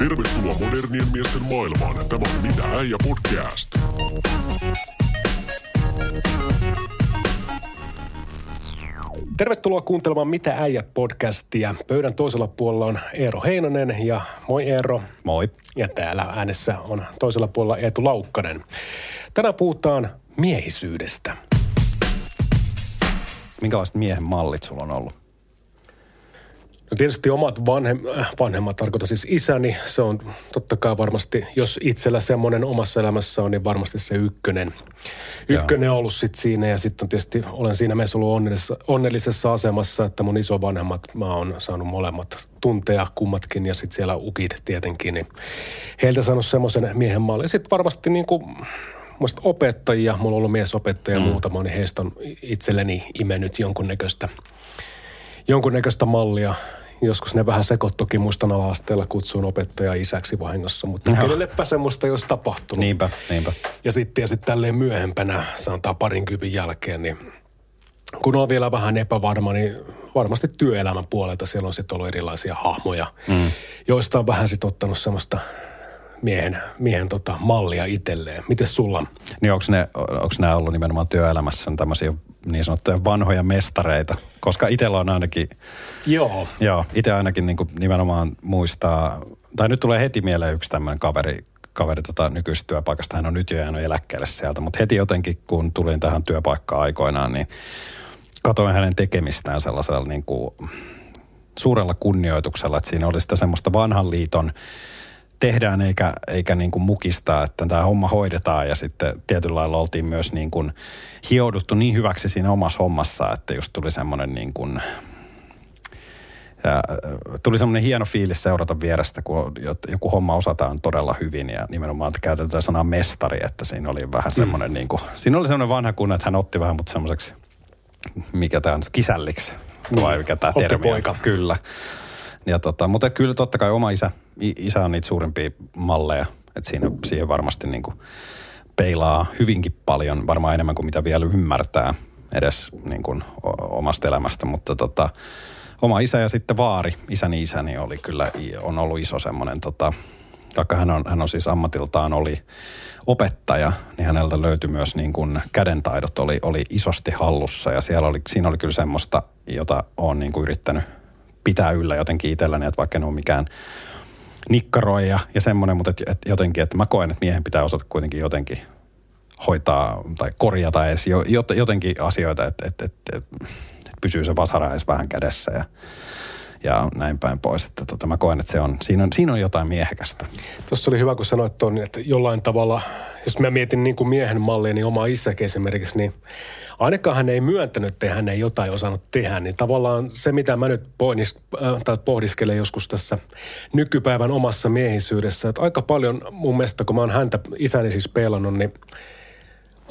Tervetuloa modernien miesten maailmaan. Tämä on Mitä äijä podcast. Tervetuloa kuuntelemaan Mitä äijä podcastia. Pöydän toisella puolella on Eero Heinonen ja moi Eero. Moi. Ja täällä äänessä on toisella puolella Eetu Laukkanen. Tänään puhutaan miehisyydestä. Minkälaiset miehen mallit sulla on ollut? No tietysti omat vanhem, äh, vanhemmat, tarkoitan siis isäni, se on totta kai varmasti, jos itsellä semmoinen omassa elämässä on, niin varmasti se ykkönen. Ykkönen on ollut sitten siinä ja sitten tietysti olen siinä mielessä ollut onnellisessa, onnellisessa asemassa, että mun isovanhemmat, mä oon saanut molemmat tuntea kummatkin ja sitten siellä ukit tietenkin, niin heiltä saanut semmoisen miehen mallin. Sitten varmasti niin kuin, muista opettajia, mulla on ollut miesopettaja mm. muutama, niin heistä on itselleni imennyt jonkunnäköistä, jonkunnäköistä mallia joskus ne vähän sekoittukin muistan ala-asteella kutsuun opettaja isäksi vahingossa, mutta no. kenellepä semmoista ei olisi tapahtunut. Niinpä, niinpä. Ja sitten tietysti tälleen myöhempänä, sanotaan parin kyvin jälkeen, niin kun on vielä vähän epävarma, niin varmasti työelämän puolelta siellä on sitten ollut erilaisia hahmoja, mm. joista on vähän sitten ottanut semmoista miehen, miehen tota mallia itselleen. Miten sulla? Niin onko, ne, onko nämä ollut nimenomaan työelämässä tämmöisiä niin sanottuja vanhoja mestareita? Koska itsellä on ainakin... Joo. Joo, itse ainakin niin nimenomaan muistaa, tai nyt tulee heti mieleen yksi tämmöinen kaveri, kaveri tota nykyisestä työpaikasta. Hän on nyt jo jäänyt eläkkeelle sieltä, mutta heti jotenkin kun tulin tähän työpaikkaan aikoinaan, niin katoin hänen tekemistään sellaisella niin kuin suurella kunnioituksella, että siinä oli sitä semmoista vanhan liiton tehdään eikä, eikä niin kuin mukista, että tämä homma hoidetaan ja sitten tietyllä lailla oltiin myös niin kuin hiouduttu niin hyväksi siinä omassa hommassa, että just tuli semmoinen niin kuin, ja tuli semmoinen hieno fiilis seurata vierestä, kun joku homma osataan todella hyvin ja nimenomaan käytetään sanaa mestari, että siinä oli vähän semmoinen mm. niin kuin, siinä oli semmoinen vanha kunna, että hän otti vähän mut semmoiseksi, mikä tämä on, kisälliksi, vai mikä tämä termi on. Kyllä. Ja tota, mutta kyllä totta kai oma isä, isä on niitä suurimpia malleja, että siinä, siihen varmasti niin kuin peilaa hyvinkin paljon, varmaan enemmän kuin mitä vielä ymmärtää edes niin kuin omasta elämästä, mutta tota, oma isä ja sitten vaari, isäni isäni oli kyllä, on ollut iso semmoinen, tota, vaikka hän on, hän on siis ammatiltaan oli opettaja, niin häneltä löytyi myös niin kuin kädentaidot oli, oli isosti hallussa. Ja siellä oli, siinä oli kyllä semmoista, jota olen niin kuin yrittänyt pitää yllä jotenkin itselläni, että vaikka en ole mikään nikkaroija ja semmoinen, mutta et, et jotenkin, että mä koen, että miehen pitää osata kuitenkin jotenkin hoitaa tai korjata edes jotenkin asioita, että, että, että, että pysyy se vasara edes vähän kädessä ja, ja näin päin pois. Että tota, mä koen, että se on, siinä, on, siinä on jotain miehekästä. Tuossa oli hyvä, kun sanoit tuon, että jollain tavalla, jos mä mietin niin kuin miehen mallia, niin oma isäkin esimerkiksi, niin ainakaan hän ei myöntänyt, että hän ei jotain osannut tehdä, niin tavallaan se, mitä mä nyt pohdis, äh, tai pohdiskelen joskus tässä nykypäivän omassa miehisyydessä, että aika paljon mun mielestä, kun mä oon häntä isäni siis pelannut, niin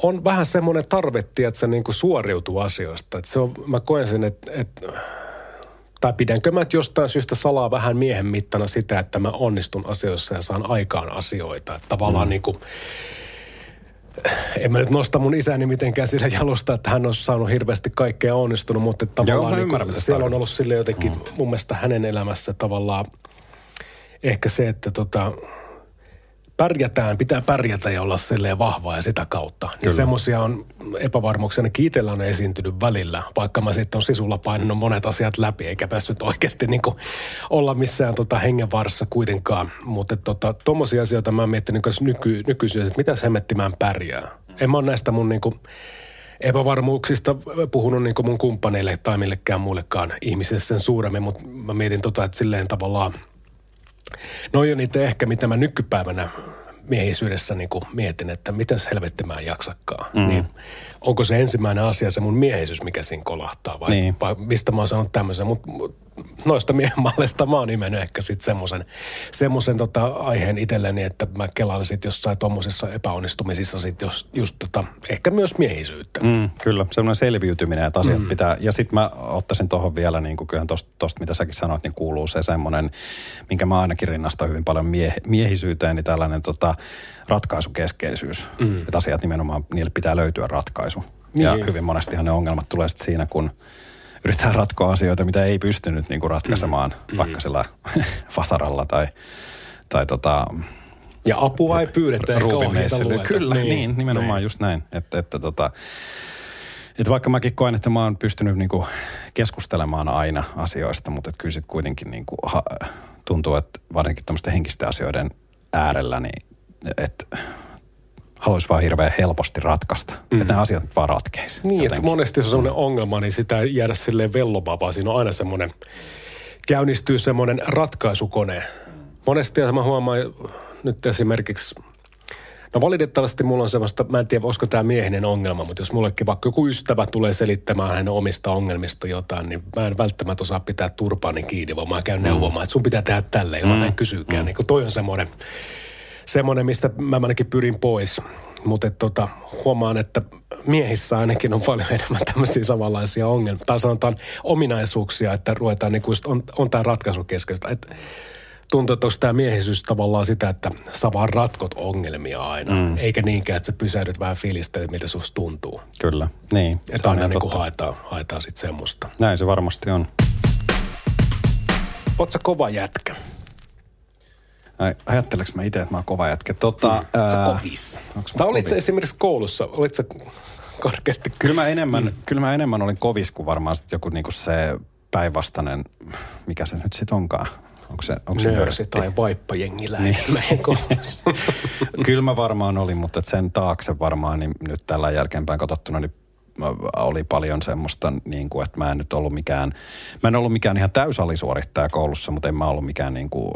on vähän semmoinen tarve, että se niin kuin suoriutuu asioista. Että se on, mä koen sen, että, että tai pidänkö mä jostain syystä salaa vähän miehen mittana sitä, että mä onnistun asioissa ja saan aikaan asioita. Että tavallaan mm. niin kuin, en mä nyt nosta mun isäni mitenkään sillä jalusta, että hän on saanut hirveästi kaikkea onnistunut, mutta tavallaan Joo, niin, siellä on ollut sille jotenkin mm. mun mielestä hänen elämässä tavallaan ehkä se, että tota, pärjätään, pitää pärjätä ja olla silleen vahva ja sitä kautta. Niin semmoisia on epävarmuuksia, ne kiitellä on esiintynyt välillä, vaikka mä sitten on sisulla painanut monet asiat läpi, eikä päässyt oikeasti niin olla missään tota hengenvaarassa kuitenkaan. Mutta tota, tuommoisia asioita mä oon miettinyt nyky, nykyisin, että mitä hemmettimään pärjää. En mä ole näistä mun niin kuin, epävarmuuksista puhunut niin mun kumppaneille tai millekään muillekaan ihmisille sen suuremmin, mutta mä mietin tota, että silleen tavallaan – No on niitä ehkä, mitä mä nykypäivänä miehisyydessä niin mietin, että mitäs helvetti mä en jaksakaan. Mm. Niin onko se ensimmäinen asia se mun miehisyys, mikä siinä kolahtaa vai, niin. vai mistä mä oon sanonut tämmöisen. Mutta noista miehmallista mä oon nimennyt ehkä sitten semmoisen semmosen tota aiheen itselleni, että mä kelaan sitten jossain tuommoisissa epäonnistumisissa sitten jos, just tota, ehkä myös miehisyyttä. Mm, kyllä, semmoinen selviytyminen, että asiat mm. pitää. Ja sitten mä ottaisin tuohon vielä, niin kuin kyllä tosta, mitä säkin sanoit, niin kuuluu se semmoinen, minkä mä ainakin rinnastan hyvin paljon mie, miehisyyteen, niin tällainen tota, ratkaisukeskeisyys. Mm. Että asiat nimenomaan, niille pitää löytyä ratkaisu. Niin. Ja hyvin monestihan ne ongelmat tulee sitten siinä, kun yritetään ratkoa asioita, mitä ei pystynyt niin kuin ratkaisemaan mm. vaikka sillä vasaralla tai, tai tota, ja apua ei pyydetä eikä Kyllä, niin, niin nimenomaan niin. just näin. Että, että tota, että vaikka mäkin koen, että mä oon pystynyt niinku keskustelemaan aina asioista, mutta kyllä sitten kuitenkin niinku ha, tuntuu, että varsinkin tämmöisten henkisten asioiden äärellä, niin että haluaisi vaan hirveän helposti ratkaista. Mm. Että nämä asiat vaan ratkeisi. Niin, jotenkin. että monesti jos on sellainen ongelma, niin sitä ei jäädä silleen vellomaan, vaan siinä on aina semmoinen, käynnistyy semmoinen ratkaisukone. Monesti mä huomaan nyt esimerkiksi No valitettavasti mulla on semmoista, mä en tiedä, olisiko tämä miehinen ongelma, mutta jos mullekin vaikka joku ystävä tulee selittämään hänen omista ongelmista jotain, niin mä en välttämättä osaa pitää turpaani kiinni, vaan mä käyn mm. neuvomaan, että sun pitää tehdä tälleen, mm. en kysykään. Mm. Niin toi on semmoinen, semmoinen, mistä mä ainakin pyrin pois. Mutta tota, huomaan, että miehissä ainakin on paljon enemmän tämmöisiä samanlaisia ongelmia. Tai sanotaan ominaisuuksia, että ruvetaan, niin kuin on, on tämä ratkaisukeskeistä. Että tuntuu, että onko tämä miehisyys tavallaan sitä, että sä vaan ratkot ongelmia aina, mm. eikä niinkään, että sä pysähdyt vähän fiilistelemään, miltä susta tuntuu. Kyllä, niin. Että aina niin kuin haetaan, haetaan sitten semmoista. Näin se varmasti on. Oot sä kova jätkä? Ajatteleks mä itse, että mä oon kova jätkä? Tota, mm. ää... Sä kovis. Tai olit sä esimerkiksi koulussa, olit sä karkeasti? Kyllä mä enemmän, mm. kyllä mä enemmän olin kovis kuin varmaan sit joku niinku se päinvastainen, mikä se nyt sitten onkaan. Onko se, onko se nörsi tai vaippajengiläinen niin. Kyllä mä varmaan olin, mutta sen taakse varmaan niin nyt tällä jälkeenpäin katsottuna niin oli paljon semmoista, niin kuin, että mä en nyt ollut mikään, mä en ollut mikään ihan täysalisuorittaja koulussa, mutta en mä ollut mikään niin kuin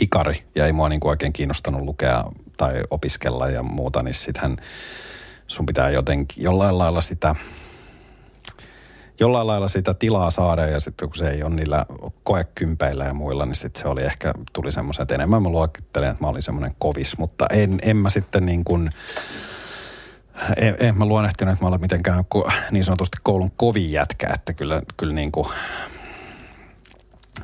hikari ja ei mua niin kuin oikein kiinnostanut lukea tai opiskella ja muuta, niin sittenhän sun pitää jotenkin jollain lailla sitä jollain lailla sitä tilaa saada ja sitten kun se ei ole niillä koekympeillä ja muilla, niin sitten se oli ehkä, tuli semmoisen, että enemmän. Mä luokittelen, että mä olin semmoinen kovis, mutta en, en mä sitten niin kuin, en, en mä luonnehtinut, että mä olen mitenkään niin sanotusti koulun kovin jätkä, että kyllä, kyllä niin kuin,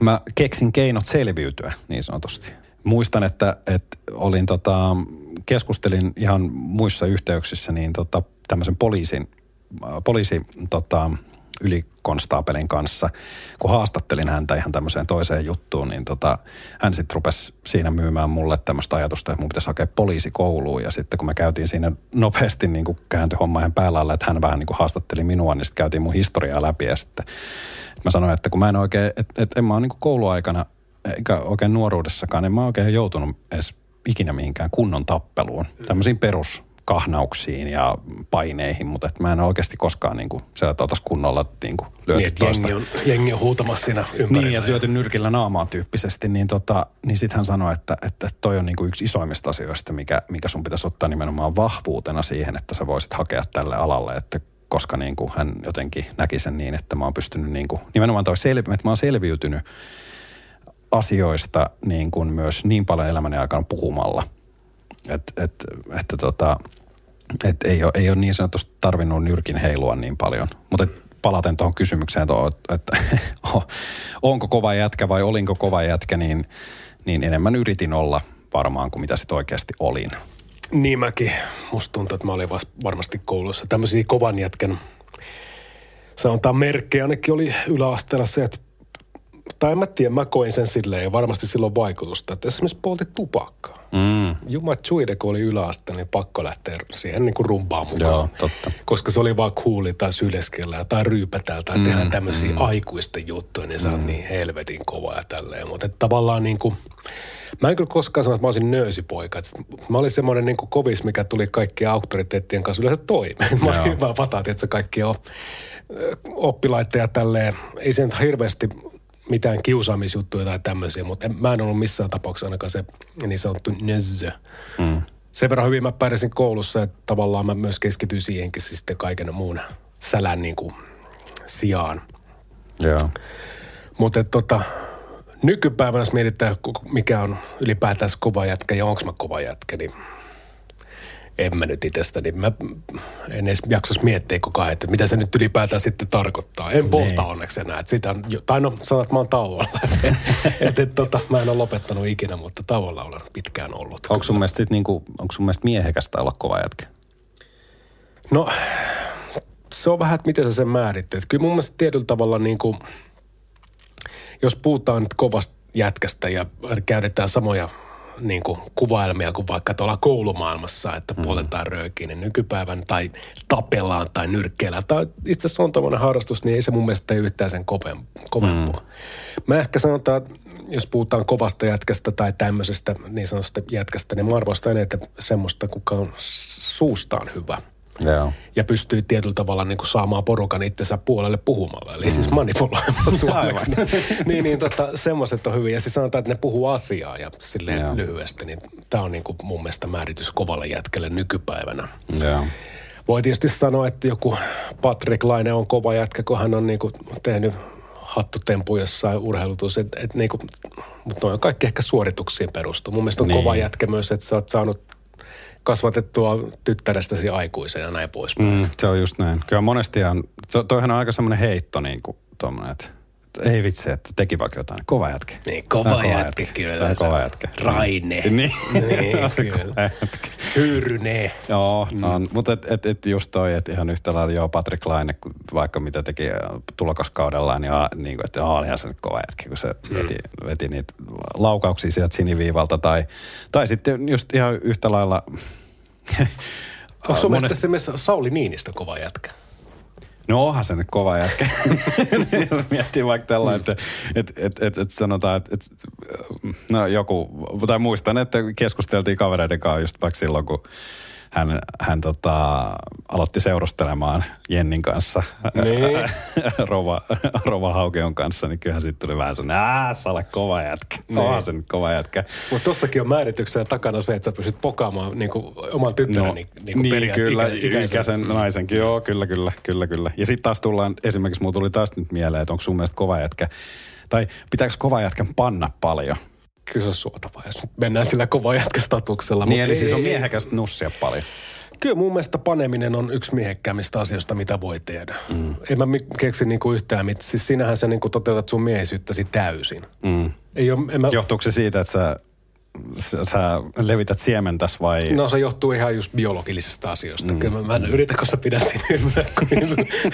mä keksin keinot selviytyä niin sanotusti. Muistan, että, että olin tota, keskustelin ihan muissa yhteyksissä niin tota, tämmöisen poliisin, poliisi tota, ylikonstaapelin kanssa, kun haastattelin häntä ihan tämmöiseen toiseen juttuun, niin tota, hän sitten rupesi siinä myymään mulle tämmöistä ajatusta, että mun pitäisi hakea poliisikouluun. Ja sitten kun me käytiin siinä nopeasti niin kuin kääntyi homma ihan päällä että hän vähän niin kuin haastatteli minua, niin sitten käytiin mun historiaa läpi. Ja sitten mä sanoin, että kun mä en oikein, että, että en mä ole niin kuin kouluaikana, eikä oikein nuoruudessakaan, en mä oikein joutunut edes ikinä mihinkään kunnon tappeluun. Tämmöisiin perus kahnauksiin ja paineihin, mutta että mä en oikeasti koskaan niin kuin, siellä oltaisiin kunnolla niin kuin, lyöty niin, toista. Jengi on, jengi on huutamassa siinä ympärillä. Niin, ja lyöty nyrkillä naamaa tyyppisesti, niin, tota, niin sitten hän sanoi, että, että toi on niin kuin yksi isoimmista asioista, mikä, mikä sun pitäisi ottaa nimenomaan vahvuutena siihen, että sä voisit hakea tälle alalle, että koska niin kuin hän jotenkin näki sen niin, että mä oon pystynyt niin kuin, nimenomaan toi selvi, että mä oon selviytynyt asioista niin kuin myös niin paljon elämäni aikana puhumalla. Että et, että tota, et ei, ole, ei ole niin sanotusti tarvinnut nyrkin heilua niin paljon. Mutta palaten tuohon kysymykseen, että, onko kova jätkä vai olinko kova jätkä, niin, niin enemmän yritin olla varmaan kuin mitä sitten oikeasti olin. Niin mäkin. Musta tuntuu, että mä olin varmasti koulussa tämmöisiä kovan jätkän sanotaan merkkejä. Ainakin oli yläasteella se, että tai en mä tiedä, mä koin sen silleen ja varmasti silloin vaikutusta, että esimerkiksi polti tupakkaa. Mm. Juma Chuide, kun oli yläasteella, niin pakko lähteä siihen niin kuin rumpaan mukaan. Joo, totta. Koska se oli vaan kuuli tai syleskellä tai ryypätään tai mm, tehdään tämmöisiä mm. aikuisten juttuja, niin sä oot mm. niin helvetin kova ja tälleen. Mutta tavallaan niin kuin, mä en kyllä koskaan sano, että mä olisin nöösipoika. Mä olin semmoinen niin kuin kovis, mikä tuli kaikkien auktoriteettien kanssa yleensä toimeen. Mä olin hyvä pataat, että se kaikki on oppilaita ja tälleen. Ei se nyt hirveästi mitään kiusaamisjuttuja tai tämmöisiä, mutta en, mä en ollut missään tapauksessa ainakaan se niin sanottu nözzö. Mm. Sen verran hyvin mä pärjäsin koulussa, että tavallaan mä myös keskityin siihenkin siis sitten kaiken muun sälän niin kuin sijaan. Joo. Mutta tota, nykypäivänä, jos mietitään, mikä on ylipäätään kova jätkä ja onko mä kova jätkä, niin – en mä nyt itsestäni, mä en edes jaksaisi miettiä koko ajan, että mitä se nyt ylipäätään sitten tarkoittaa. En polta niin. onneksi enää. Että sitä on, tai no sanot, että mä oon tauolla. että et, tota, mä en ole lopettanut ikinä, mutta tauolla olen pitkään ollut. Onko sun mielestä, sit niinku, onko sun mielestä miehekästä olla kova jätkä? No, se on vähän, että miten sä sen määritteet. Kyllä mun mielestä tietyllä tavalla niin kuin, jos puhutaan nyt kovasta jätkästä ja käytetään samoja niin kuin kuvailmia kuin vaikka tuolla koulumaailmassa, että mm. poltetaan röökiin, niin nykypäivän tai tapellaan tai nyrkkeellä. Tai itse asiassa on tämmöinen harrastus, niin ei se mun mielestä tee yhtään sen kovempua. Mm. Mä ehkä sanotaan, että jos puhutaan kovasta jätkästä tai tämmöisestä niin sanotusta jätkästä, niin mä arvostan eniten semmoista, kuka on suustaan hyvä – Joo. ja pystyy tietyllä tavalla niin kuin saamaan porukan itsensä puolelle puhumalla. Eli siis mm. siis manipuloimalla suomeksi. niin, niin tota, semmoiset on hyviä. Ja siis sanotaan, että ne puhuu asiaa ja silleen Joo. lyhyesti. Niin tämä on niin kuin mun mielestä määritys kovalle jätkelle nykypäivänä. Joo. Voi tietysti sanoa, että joku Patrick Laine on kova jätkä, kun hän on niin kuin tehnyt hattutempu jossain urheilutus, et, et niinku, mutta noin kaikki ehkä suorituksiin perustuu. Mun mielestä on niin. kova jätkä myös, että sä oot saanut kasvatettua tyttärestäsi aikuisen ja näin poispäin. Mm, se on just näin. Kyllä monesti on, to, toihan on aika semmoinen heitto niin kuin tommonen, että ei vitsi, että teki vaikka jotain. Kova jätkä. Niin, kova, kova jätkä, jätkä. kyllä. Se on kova jätkä. Raine. Niin, niin se kyllä. Hyyryne. Joo, mm. on. mutta et, et, et just toi, että ihan yhtä lailla joo Patrick Laine, vaikka mitä teki tulokaskaudellaan, niin, niin kuin, että olihan se nyt kova jätkä, kun se mm. veti, veti niitä laukauksia sieltä siniviivalta. Tai, tai sitten just ihan yhtä lailla... Onko sun monesti... mielestä se Sauli Niinistä kova jätkä? No onhan se nyt kova jätkä. Jos miettii vaikka tällainen, että et, et, et, et sanotaan, että et, no joku, tai muistan, että keskusteltiin kavereiden kanssa just vaikka silloin, kun hän, hän tota, aloitti seurustelemaan Jennin kanssa, niin. Rova, Rova Haukeon kanssa, niin kyllähän sitten tuli vähän sellainen, aah, sä olet kova jätkä. Niin. Onhan se nyt kova jätkä. Mutta tossakin on määrityksenä takana se, että sä pystyt pokaamaan niin kuin, oman tyttäreni no, niin, niin, niin kyllä, ikäisen, ikäisen naisenkin, joo, kyllä, kyllä, kyllä, kyllä. Ja sitten taas tullaan, esimerkiksi mulla tuli taas nyt mieleen, että onko sun mielestä kova jätkä, tai pitääkö kova jätkän panna paljon? Kyllä se on suotavaa, jos mennään sillä kova jätkästatuksella. Niin, eli ei, siis on miehekästä nussia paljon. Kyllä mun mielestä paneminen on yksi miehekkäämmistä asioista, mitä voi tehdä. Mm. En mä keksi niinku yhtään mitään. Siis sinähän sä niinku toteutat sun miehisyyttäsi täysin. Mm. Ei ole, en mä... Johtuuko se siitä, että sä sä, sä levität siementäs vai? No se johtuu ihan just biologisesta asioista. Mm. Kyllä mä, mä en yritä, kun sä pidät siinä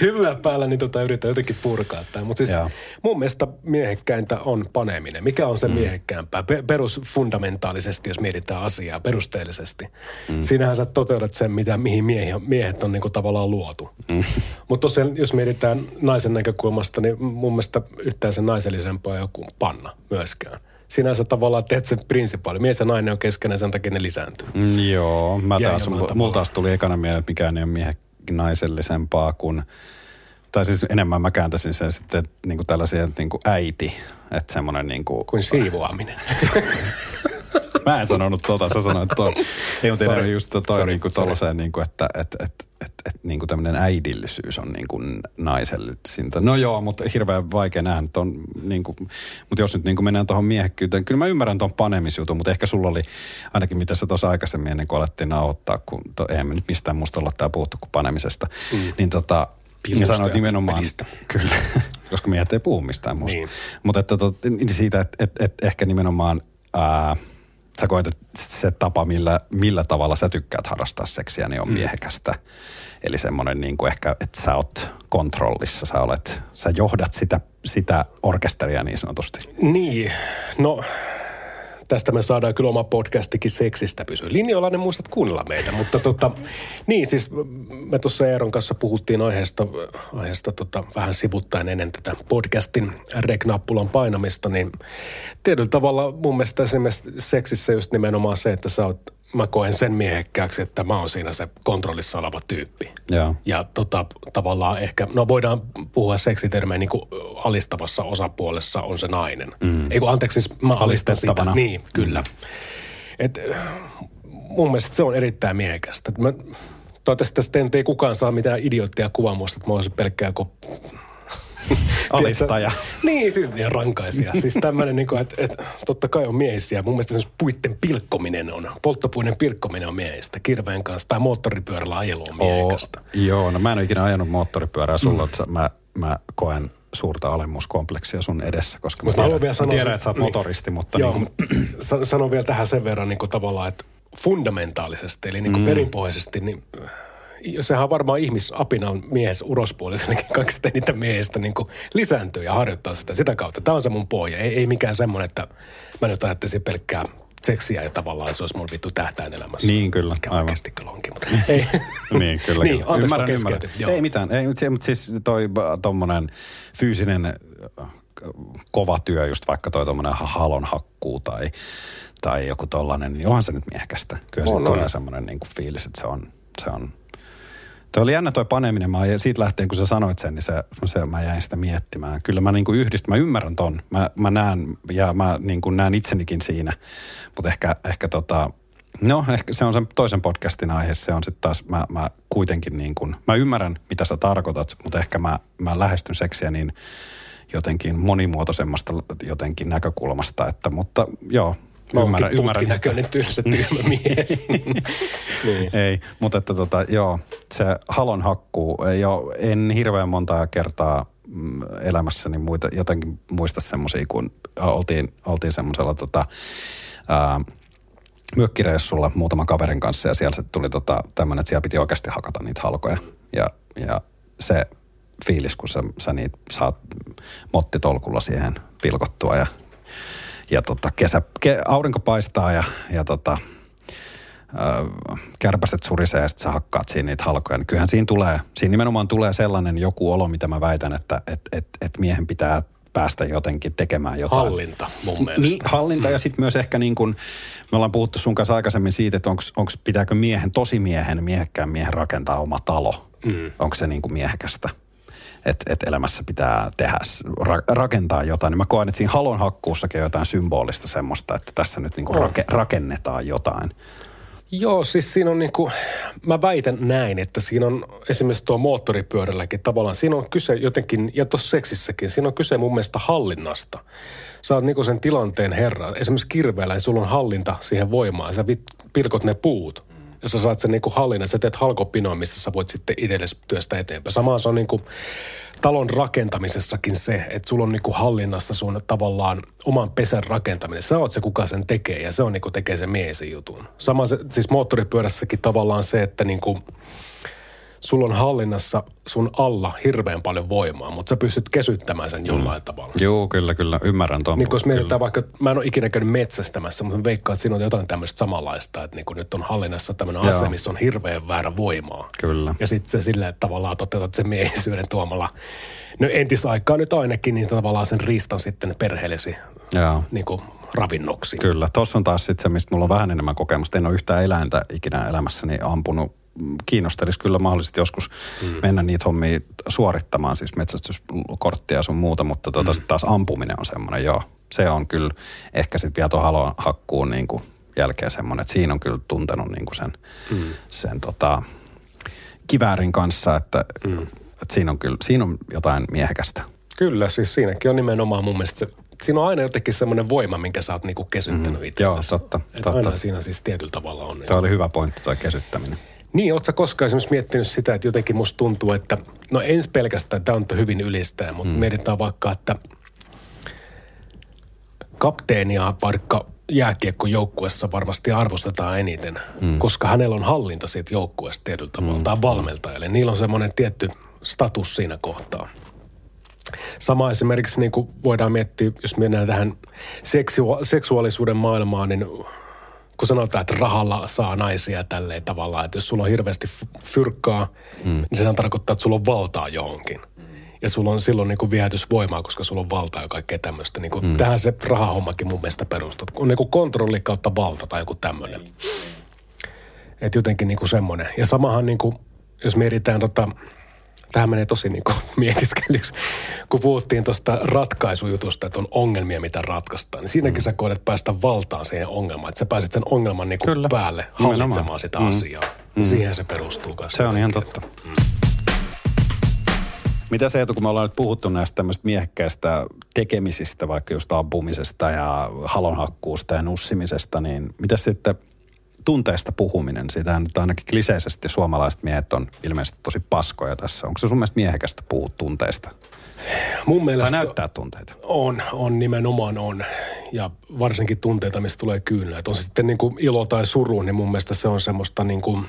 hymyä, päällä, niin tota yritä jotenkin purkaa tämä. Mutta siis Jaa. mun mielestä miehekkäintä on paneminen. Mikä on se mm. miehekkäämpää? Perusfundamentaalisesti, jos mietitään asiaa perusteellisesti. Mm. Siinähän sä toteutat sen, mitä, mihin miehi, miehet on niinku tavallaan luotu. Mm. Mutta tosiaan, jos mietitään naisen näkökulmasta, niin mun mielestä yhtään se naisellisempaa joku panna myöskään sinänsä tavallaan teet sen prinsipaali. Mies ja nainen on keskenään, sen takia ne lisääntyy. Mm, joo, mä taas, mulla taas tuli ekana mieleen, että mikään ei ole miehen naisellisempaa kuin tai siis enemmän mä kääntäisin sen sitten niin kuin tällaisia niin kuin äiti, että semmoinen niin kuin... Kuin siivoaminen. mä en sanonut tota, sä sanoit toi. Ei, mutta Sorry. just toi Sorry. niin kuin tollaseen, niin kuin, että, että, että, että, että niin kuin tämmöinen äidillisyys on niin kuin naisellisinta. No joo, mutta hirveän vaikea nähdä on niin kuin, mutta jos nyt niin kuin mennään tuohon miehekkyyteen, kyllä mä ymmärrän tuon panemisjutun, mutta ehkä sulla oli ainakin mitä sä tuossa aikaisemmin ennen kuin alettiin nauhoittaa, kun to, eihän me nyt mistään muusta olla tää puhuttu kuin panemisesta, mm. niin tota, ja sanoit nimenomaan, pelistä. kyllä, koska miehet ei puhu mistään muusta. Niin. Mutta että, to, niin siitä, että et, et ehkä nimenomaan ää, sä koet, että se tapa, millä, millä tavalla sä tykkäät harrastaa seksiä, niin on mm. miehekästä. Eli semmoinen niin kuin ehkä, että sä oot kontrollissa, sä, olet, sä johdat sitä, sitä orkesteria niin sanotusti. Niin, no tästä me saadaan kyllä oma podcastikin seksistä pysyä. Linjoilla ne muistat kuunnella meitä, mutta tota, niin siis me tuossa Eeron kanssa puhuttiin aiheesta, aiheesta tota, vähän sivuttaen ennen tätä podcastin reknappulan painamista, niin tietyllä tavalla mun mielestä esimerkiksi seksissä just nimenomaan se, että sä oot mä koen sen miehekkääksi, että mä oon siinä se kontrollissa oleva tyyppi. Ja, ja tota, tavallaan ehkä, no voidaan puhua seksitermejä niin kuin alistavassa osapuolessa on se nainen. Mm. Ei kun anteeksi, siis mä alistan sitä. Niin, kyllä. Mm. Et, mun mielestä se on erittäin miehekästä. Mä, toivottavasti tästä ei kukaan saa mitään idioottia kuvaa muista, että mä olisin pelkkää kuin Alistaja. niin, siis ja rankaisia. siis tämmöinen, niin että et, totta kai on miehisiä. Mun mielestä se puitten pilkkominen on, polttopuinen pilkkominen on miehistä. Kirveen kanssa tai moottoripyörällä ajelu on miehekästä. Oh, joo, no mä en ole ikinä ajanut moottoripyörää sulla, mm. että mä, mä koen suurta alemmuuskompleksia sun edessä, koska mä, tiedän, vielä sanoa tiedän, että sä oot niin, motoristi, mutta... Joo, niin kuin... sanon vielä tähän sen verran niin kuin tavallaan, että fundamentaalisesti, eli niin kuin mm. perinpohjaisesti, niin sehän on varmaan ihmisapinan mies urospuolisenakin kaikista niitä miehistä niin lisääntyy ja harjoittaa sitä sitä kautta. Tämä on se mun pohja. Ei, ei mikään semmoinen, että mä nyt ajattelisin pelkkää seksiä ja tavallaan se olisi mun vittu tähtäin elämässä. Niin, kyllä. Mikä aivan. oikeasti kyllä onkin, mutta ei. niin, kyllä. niin, kyllä. Ymmärrän, ymmärrän. Ei mitään. Ei, mutta siis toi tommonen fyysinen äh, kova työ, just vaikka toi tommonen halon hakkuu tai, tai joku tollanen, niin onhan se nyt miehekästä. Kyllä on, tulee semmoinen niin fiilis, että se on, se on Tuo oli jännä toi paneminen. Mä, siitä lähtien, kun sä sanoit sen, niin se, se, mä jäin sitä miettimään. Kyllä mä niin yhdistän, mä ymmärrän ton. Mä, mä näen ja mä niin kuin näen itsenikin siinä. Mutta ehkä, ehkä tota, no ehkä se on sen toisen podcastin aihe. Se on sitten taas, mä, mä kuitenkin niin kuin, mä ymmärrän mitä sä tarkoitat, mutta ehkä mä, mä lähestyn seksiä niin jotenkin monimuotoisemmasta jotenkin näkökulmasta. Että, mutta joo, Mä ymmärrän, ymmärrän. näköinen tylsä tyhmä mies. niin. Ei, mutta että tota, joo, se halon hakkuu, ole, en hirveän monta kertaa mm, elämässäni muita, jotenkin muista semmoisia, kun oltiin, oltiin semmoisella tota, ää, mökkireissulla muutaman kaverin kanssa ja siellä se tuli tota, tämmöinen, että siellä piti oikeasti hakata niitä halkoja. Ja, ja se fiilis, kun sä, sä niitä saat mottitolkulla siihen pilkottua ja ja tota, kesä, ke, aurinko paistaa ja, ja tota, äh, kärpäset surisee ja sitten sä hakkaat siinä niitä halkoja. Niin kyllähän siinä tulee, siinä nimenomaan tulee sellainen joku olo, mitä mä väitän, että et, et, et miehen pitää päästä jotenkin tekemään jotain. Hallinta mun mielestä. Niin, hallinta mm. ja sitten myös ehkä niin kuin, me ollaan puhuttu sun kanssa aikaisemmin siitä, että onko pitääkö miehen, tosi miehen, miehekkään miehen rakentaa oma talo. Mm. Onko se niin kuin miehekästä että et elämässä pitää tehdä, ra- rakentaa jotain. Niin mä koen, että siinä halon hakkuussakin on jotain symbolista semmoista, että tässä nyt niinku rake- rakennetaan jotain. Joo, siis siinä on niin kuin, mä väitän näin, että siinä on esimerkiksi tuo moottoripyörälläkin tavallaan, siinä on kyse jotenkin, ja tuossa seksissäkin, siinä on kyse mun mielestä hallinnasta. Sä oot niin sen tilanteen herra. Esimerkiksi kirveellä, niin sulla on hallinta siihen voimaan, sä pilkot ne puut ja sä saat sen niin kuin hallinnan, sä teet halkopinoa, mistä sä voit sitten itsellesi työstä eteenpäin. Samaan se on niin kuin talon rakentamisessakin se, että sulla on niin kuin hallinnassa sun tavallaan oman pesän rakentaminen. Sä oot se, kuka sen tekee ja se on niin kuin tekee sen miehen jutun. Sama se, siis moottoripyörässäkin tavallaan se, että niin kuin – sulla on hallinnassa sun alla hirveän paljon voimaa, mutta sä pystyt kesyttämään sen jollain mm. tavalla. Joo, kyllä, kyllä. Ymmärrän tuon. Niin kun mietitään vaikka, mä en ole ikinä käynyt metsästämässä, mutta veikkaan, että siinä on jotain tämmöistä samanlaista, että niin nyt on hallinnassa tämmöinen ase, missä on hirveän väärä voimaa. Kyllä. Ja sitten se sillä tavallaan toteutat sen miehisyyden tuomalla, no entisaikaa nyt ainakin, niin tavallaan sen riistan sitten perheellesi Joo. Niin kuin ravinnoksi. Kyllä. Tuossa on taas sitten se, mistä mulla on vähän enemmän kokemusta. En ole yhtään eläintä ikinä elämässäni ampunut kiinnostelisi kyllä mahdollisesti joskus mm. mennä niitä hommia suorittamaan, siis metsästyskorttia ja sun muuta, mutta tuota, mm. taas ampuminen on semmoinen, joo. Se on kyllä ehkä sitten vielä tuon halon hakkuun niin kuin jälkeen semmoinen, että siinä on kyllä tuntenut niin kuin sen, mm. sen tota, kiväärin kanssa, että, mm. että siinä on kyllä siinä on jotain miehekästä. Kyllä, siis siinäkin on nimenomaan mun mielestä se siinä on aina jotenkin semmoinen voima, minkä sä oot niinku kesyttänyt mm, itse. Joo, totta, totta. Aina siinä siis tietyllä tavalla on. Tuo oli hyvä pointti tuo kesyttäminen. Niin, ootko koskaan esimerkiksi miettinyt sitä, että jotenkin musta tuntuu, että no en pelkästään, tämä on hyvin ylistää, mutta mm. mietitään vaikka, että kapteenia vaikka jääkiekkojoukkuessa varmasti arvostetaan eniten, mm. koska hänellä on hallinta siitä joukkueesta tietyllä tavalla, mm. tai valmentajalle. Niillä on semmoinen tietty status siinä kohtaa. Sama esimerkiksi niin kuin voidaan miettiä, jos mennään tähän seksua- seksuaalisuuden maailmaan, niin kun sanotaan, että rahalla saa naisia tälleen tavallaan, että jos sulla on hirveästi fyrkkaa, mm. niin se tarkoittaa, että sulla on valtaa johonkin. Mm. Ja sulla on silloin niin kuin viehätysvoimaa, koska sulla on valtaa ja kaikkea tämmöistä. Niin kuin, mm. Tähän se rahahommakin mun mielestä perustuu. On niin kuin kontrolli kautta valta tai joku tämmöinen. Että jotenkin niin kuin semmoinen. Ja samahan niin kuin, jos mietitään tota, Tähän menee tosi niin kuin mietiskelyksi. Kun puhuttiin tuosta ratkaisujutusta, että on ongelmia, mitä ratkaistaan, niin siinäkin mm. sä koetat päästä valtaan siihen ongelmaan. Että sä pääset sen ongelman niin kuin päälle hallitsemaan sitä mm. asiaa. Mm. Siihen se perustuu kanssa. Se on ihan totta. Mm. Mitä se, kun me ollaan nyt puhuttu näistä tämmöistä miehekkäistä tekemisistä, vaikka just ampumisesta ja halonhakkuusta ja nussimisesta, niin mitä sitten – tunteesta puhuminen, sitä nyt ainakin kliseisesti suomalaiset miehet on ilmeisesti tosi paskoja tässä. Onko se sun mielestä miehekästä puhua tunteista? Mun mielestä... Tai näyttää tunteita? On, on nimenomaan on. ja varsinkin tunteita, mistä tulee kyynä. Että on sitten niin kuin ilo tai suru, niin mun mielestä se on semmoista niin kuin,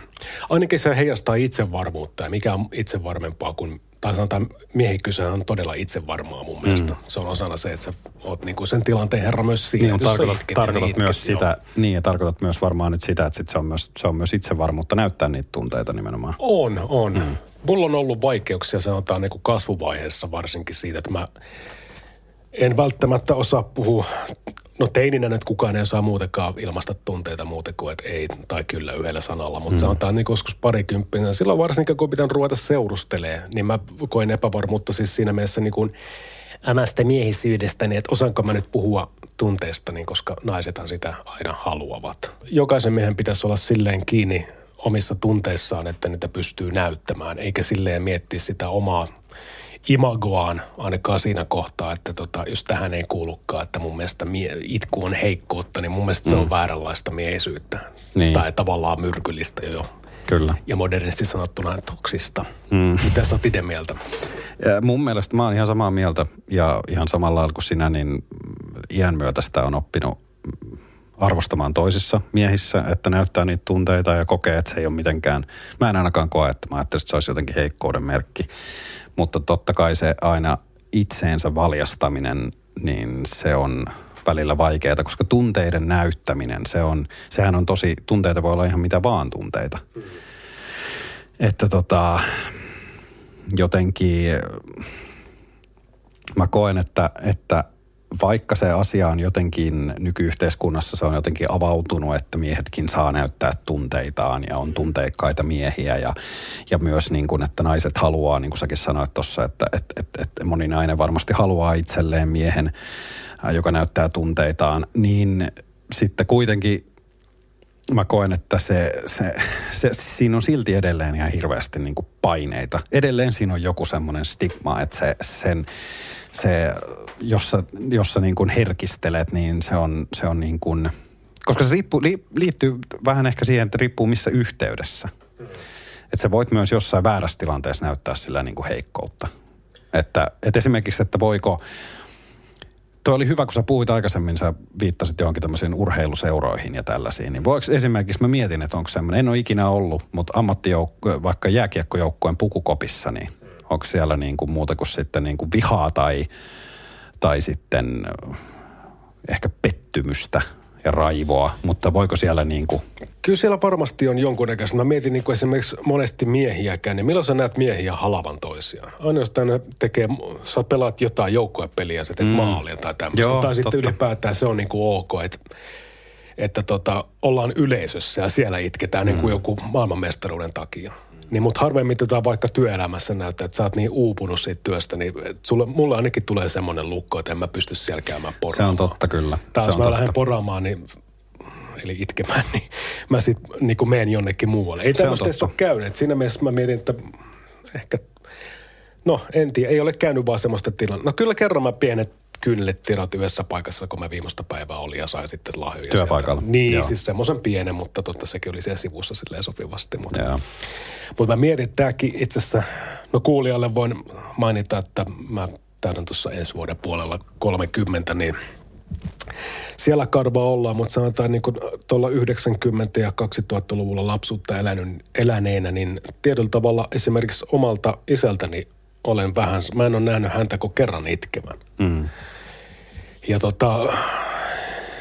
ainakin se heijastaa itsevarmuutta ja mikä on itsevarmempaa kuin tai sanotaan miehikkysyhän on todella itsevarmaa mun mielestä. Mm. Se on osana se, että sä oot niinku sen tilanteen herra myös siinä. Niin, tarkoitat, itket, tarkoitat itket, myös joo. sitä, niin ja tarkoitat myös varmaan nyt sitä, että sit se, on myös, se on myös itsevarmuutta näyttää niitä tunteita nimenomaan. On, on. Mm. Mulla on ollut vaikeuksia sanotaan niinku kasvuvaiheessa varsinkin siitä, että mä en välttämättä osaa puhua No teininä nyt kukaan ei osaa muutenkaan ilmaista tunteita muuten kuin, että ei tai kyllä yhdellä sanalla. Mutta mm. sanotaan niin joskus parikymppinen. Silloin varsinkin, kun pitää ruveta seurustelee, niin mä koin epävarmuutta siis siinä mielessä niin kuin ämästä miehisyydestäni, että osaanko mä nyt puhua tunteistani, koska naisethan sitä aina haluavat. Jokaisen miehen pitäisi olla silleen kiinni omissa tunteissaan, että niitä pystyy näyttämään, eikä silleen miettiä sitä omaa imagoaan ainakaan siinä kohtaa, että tota, jos tähän ei kuulukaan, että mun mielestä mie- itku on heikkoutta, niin mun mielestä se on mm. vääränlaista miehisyyttä. Niin. Tai tavallaan myrkyllistä jo. Kyllä. Ja modernisti sanottuna toksista. Mm. Mitä sä oot itse mieltä? Ja mun mielestä mä oon ihan samaa mieltä ja ihan samalla lailla kuin sinä, niin iän myötä sitä on oppinut arvostamaan toisissa miehissä, että näyttää niitä tunteita ja kokee, että se ei ole mitenkään, mä en ainakaan koe, että mä ajattelin, että se olisi jotenkin heikkouden merkki mutta totta kai se aina itseensä valjastaminen, niin se on välillä vaikeaa, koska tunteiden näyttäminen, se on, sehän on tosi, tunteita voi olla ihan mitä vaan tunteita. Mm. Että tota, jotenkin mä koen, että, että vaikka se asia on jotenkin nykyyhteiskunnassa, se on jotenkin avautunut, että miehetkin saa näyttää tunteitaan ja on tunteikkaita miehiä ja, ja myös niin kuin, että naiset haluaa, niin kuin säkin sanoit tuossa, että, että, että, että moni nainen varmasti haluaa itselleen miehen, joka näyttää tunteitaan, niin sitten kuitenkin mä koen, että se, se, se, siinä on silti edelleen ihan hirveästi niin kuin paineita. Edelleen siinä on joku semmoinen stigma, että se, sen, se, jos sä, jos sä niin kuin herkistelet, niin se on, se on niin kuin, koska se riippuu, li, liittyy vähän ehkä siihen, että riippuu missä yhteydessä. Mm. Että sä voit myös jossain väärässä tilanteessa näyttää sillä niin kuin heikkoutta. Että, että esimerkiksi, että voiko, Tuo oli hyvä, kun sä puhuit aikaisemmin, sä viittasit johonkin tämmöisiin urheiluseuroihin ja tällaisiin. Niin voiko esimerkiksi, mä mietin, että onko semmoinen, en ole ikinä ollut, mutta ammattijoukko, vaikka jääkiekkojoukkueen pukukopissa, niin onko siellä niin kuin muuta kuin sitten niin kuin vihaa tai, tai sitten ehkä pettymystä ja raivoa, mutta voiko siellä niin kuin... Kyllä siellä varmasti on jonkunnäköistä. Mä mietin niin kuin esimerkiksi monesti miehiäkään, niin milloin sä näet miehiä halavan toisiaan? Ainoastaan ne tekee, sä pelaat jotain joukkuepeliä, sä teet mm. maalia tai tämmöistä. Joo, tai sitten totta. ylipäätään se on niin kuin ok, että että tota, ollaan yleisössä ja siellä itketään mm. niin kuin joku maailmanmestaruuden takia. Niin mutta harvemmin tätä vaikka työelämässä näyttää, että sä oot niin uupunut siitä työstä, niin sulle, mulle ainakin tulee semmoinen lukko, että en mä pysty siellä käymään poraamaan. Se on totta kyllä. Tai jos mä lähden poraamaan, niin eli itkemään, niin mä sitten niin menen jonnekin muualle. Ei tämmöistä ole käynyt. Siinä mielessä mä mietin, että ehkä, no en tiedä, ei ole käynyt vaan semmoista tilannetta. No kyllä kerran mä pienet kynnet tirot yhdessä paikassa, kun mä viimeistä päivää olin ja sain sitten lahjoja Työpaikalla. Sieltä. Niin, Joo. siis semmoisen pienen, mutta totta sekin oli siellä sivussa silleen sopivasti. Mutta, mutta mä mietin, että tämäkin itse asiassa, no kuulijalle voin mainita, että mä täydän tuossa ensi vuoden puolella 30, niin siellä karva ollaan, mutta sanotaan niin kuin tuolla 90- ja 2000-luvulla lapsuutta elänyt, eläneenä, niin tietyllä tavalla esimerkiksi omalta isältäni olen vähän, mä en ole nähnyt häntä kuin kerran itkemään. Mm. Ja tota,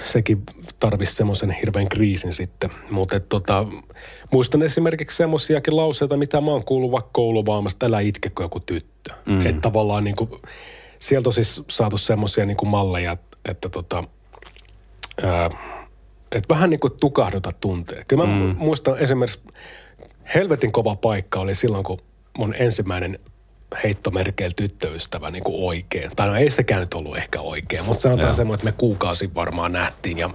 sekin tarvisi semmoisen hirveän kriisin sitten. Mutta tota, muistan esimerkiksi semmoisiakin lauseita, mitä mä oon kuullut vaikka kouluvaamasta, älä itke kuin joku tyttö. Mm. Että tavallaan niin kuin, sieltä on siis saatu semmoisia niin malleja, että tota, ää, että vähän niin kuin tukahduta tunteja. Kyllä mä mm. muistan esimerkiksi helvetin kova paikka oli silloin, kun mun ensimmäinen heittomerkeillä tyttöystävä niin kuin oikein. Tai no ei sekään nyt ollut ehkä oikein, mutta sanotaan semmoinen, että me kuukausi varmaan nähtiin ja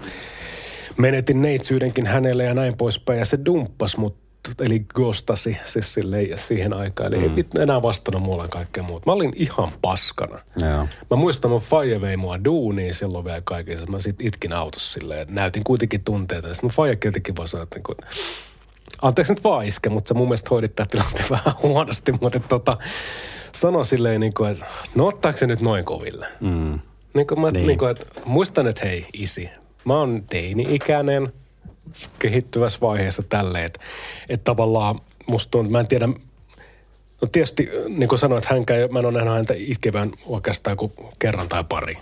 menetin neitsyydenkin hänelle ja näin poispäin. Ja se dumppas mut, eli ghostasi siis silleen siihen aikaan. Eli mm. ei enää vastannut mulle kaikkea muuta. Mä olin ihan paskana. Ja. Mä muistan, mun faija vei mua duuniin silloin vielä kaikessa. Mä sit itkin autossa silleen, näytin kuitenkin tunteita. Sitten mun faija jotenkin vaan sanoi, että kun, anteeksi nyt vaan iske, mutta sä mun mielestä hoidit tämä tilanteen vähän huonosti, mutta tota, sano silleen niin kuin, että no ottaako se nyt noin koville? Mm. Niin kuin mä, niin. Niin kuin, että muistan, että hei isi, mä oon teini-ikäinen, kehittyvässä vaiheessa tälleen, että, että tavallaan musta tuntuu, mä en tiedä, no tietysti niin kuin sanoin, että hänkään, mä en ole nähnyt häntä itkevän oikeastaan kuin kerran tai pari,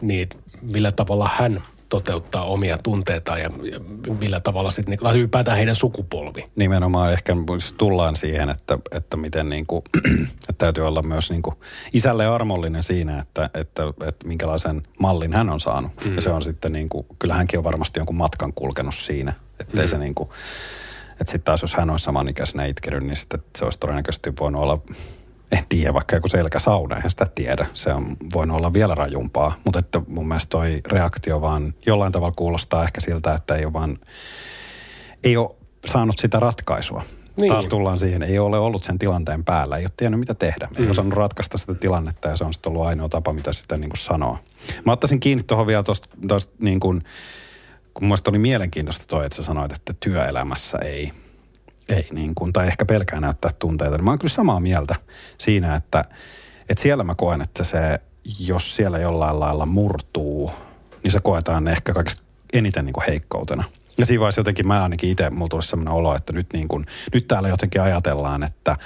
niin millä tavalla hän toteuttaa omia tunteitaan ja, ja millä tavalla sitten niin, ylipäätään heidän sukupolvi. Nimenomaan ehkä tullaan siihen, että, että miten niin kuin, että täytyy olla myös niin kuin isälle armollinen siinä, että, että, että minkälaisen mallin hän on saanut. Mm. Ja se on sitten niin kuin, kyllä hänkin on varmasti jonkun matkan kulkenut siinä, ettei mm. se niin kuin, että sitten taas jos hän olisi samanikäisenä itkenyt, niin sitten se olisi todennäköisesti voinut olla en tiedä, vaikka joku selkäsauna, en sitä tiedä. Se on voinut olla vielä rajumpaa, mutta että mun mielestä toi reaktio vaan jollain tavalla kuulostaa ehkä siltä, että ei ole vaan, ei ole saanut sitä ratkaisua. Niin. Taas tullaan siihen, ei ole ollut sen tilanteen päällä, ei ole tiennyt mitä tehdä. Ei mm. osannut ratkaista sitä tilannetta ja se on sitten ollut ainoa tapa, mitä sitä niin kuin sanoo. Mä ottaisin kiinni tuohon vielä tuosta, niin kuin, kun mun oli mielenkiintoista toi, että sä sanoit, että työelämässä ei – ei niin kuin, tai ehkä pelkää näyttää tunteita. Niin mä oon kyllä samaa mieltä siinä, että, että siellä mä koen, että se, jos siellä jollain lailla murtuu, niin se koetaan ehkä kaikista eniten niin kuin heikkoutena. Ja siinä vaiheessa jotenkin mä ainakin itse, mulla tuli sellainen olo, että nyt, niin kuin, nyt täällä jotenkin ajatellaan, että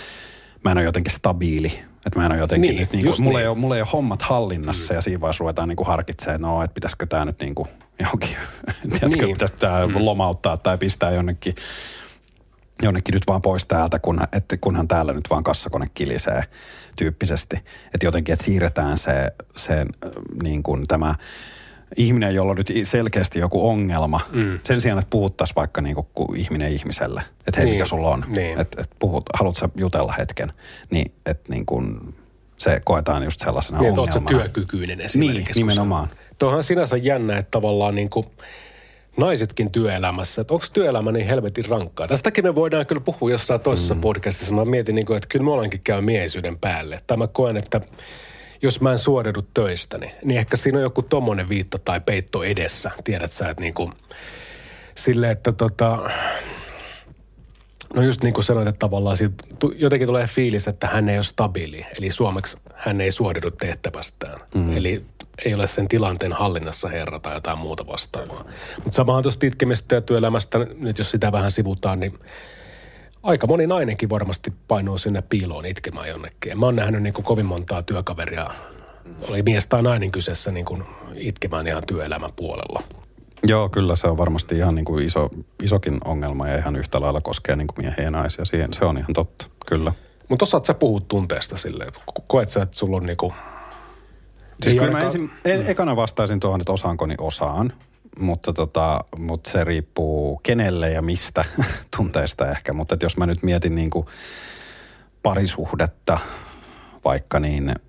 mä en ole jotenkin stabiili. Että mä en ole jotenkin niin, nyt, niin kuin, mulla, niin. ei ole, mulla ei ole hommat hallinnassa mm. ja siinä vaiheessa ruvetaan niin kuin harkitsemaan, no, että pitäisikö tämä nyt niin kuin johonkin, tiedätkö, niin. pitää mm. lomauttaa tai pistää jonnekin jonnekin nyt vaan pois täältä, kun, että kunhan täällä nyt vaan kassakone kilisee tyyppisesti. Että jotenkin, että siirretään se, se niin kuin tämä ihminen, jolla on nyt selkeästi joku ongelma, mm. sen sijaan, että puhuttaisiin vaikka niin kuin ihminen ihmiselle, että hei, niin. mikä sulla on, niin. että, että puhut, haluatko jutella hetken, niin että niin kuin se koetaan just sellaisena niin, ongelmana. Niin, työkykyinen esimerkiksi. Niin, nimenomaan. Tuohan sinänsä jännä, että tavallaan niin kuin – naisetkin työelämässä, että onko työelämä niin helvetin rankkaa. Tästäkin me voidaan kyllä puhua jossain toisessa mm. podcastissa. Mä mietin, niin kuin, että kyllä olenkin käy miesyyden päälle. Tai mä koen, että jos mä en suoriudu töistäni, niin ehkä siinä on joku tommonen viitta tai peitto edessä. Tiedät sä, että niin kuin, sille, että tota, No just niin kuin sanoit, että tavallaan siitä jotenkin tulee fiilis, että hän ei ole stabiili. Eli suomeksi hän ei suoriudu tehtävästään. Mm. Eli ei ole sen tilanteen hallinnassa herra tai jotain muuta vastaavaa. Mutta samahan tuosta itkemistä ja työelämästä, nyt jos sitä vähän sivutaan, niin aika moni nainenkin varmasti painuu sinne piiloon itkemään jonnekin. Mä oon nähnyt niin kuin kovin montaa työkaveria, oli mies tai nainen kyseessä niin kuin itkemään ihan työelämän puolella. Joo, kyllä se on varmasti ihan niin kuin iso, isokin ongelma ja ihan yhtä lailla koskee niin kuin miehiä ja naisia. Siihen, se on ihan totta, kyllä. Mutta osaat sä puhua tunteesta silleen? Koet sä, että sulla on niinku... Siis kyllä mä ensin, en, ekana vastaisin tuohon, että osaanko, niin osaan. Mutta, tota, mutta se riippuu kenelle ja mistä tunteesta ehkä. Mutta jos mä nyt mietin niin kuin parisuhdetta vaikka, niin –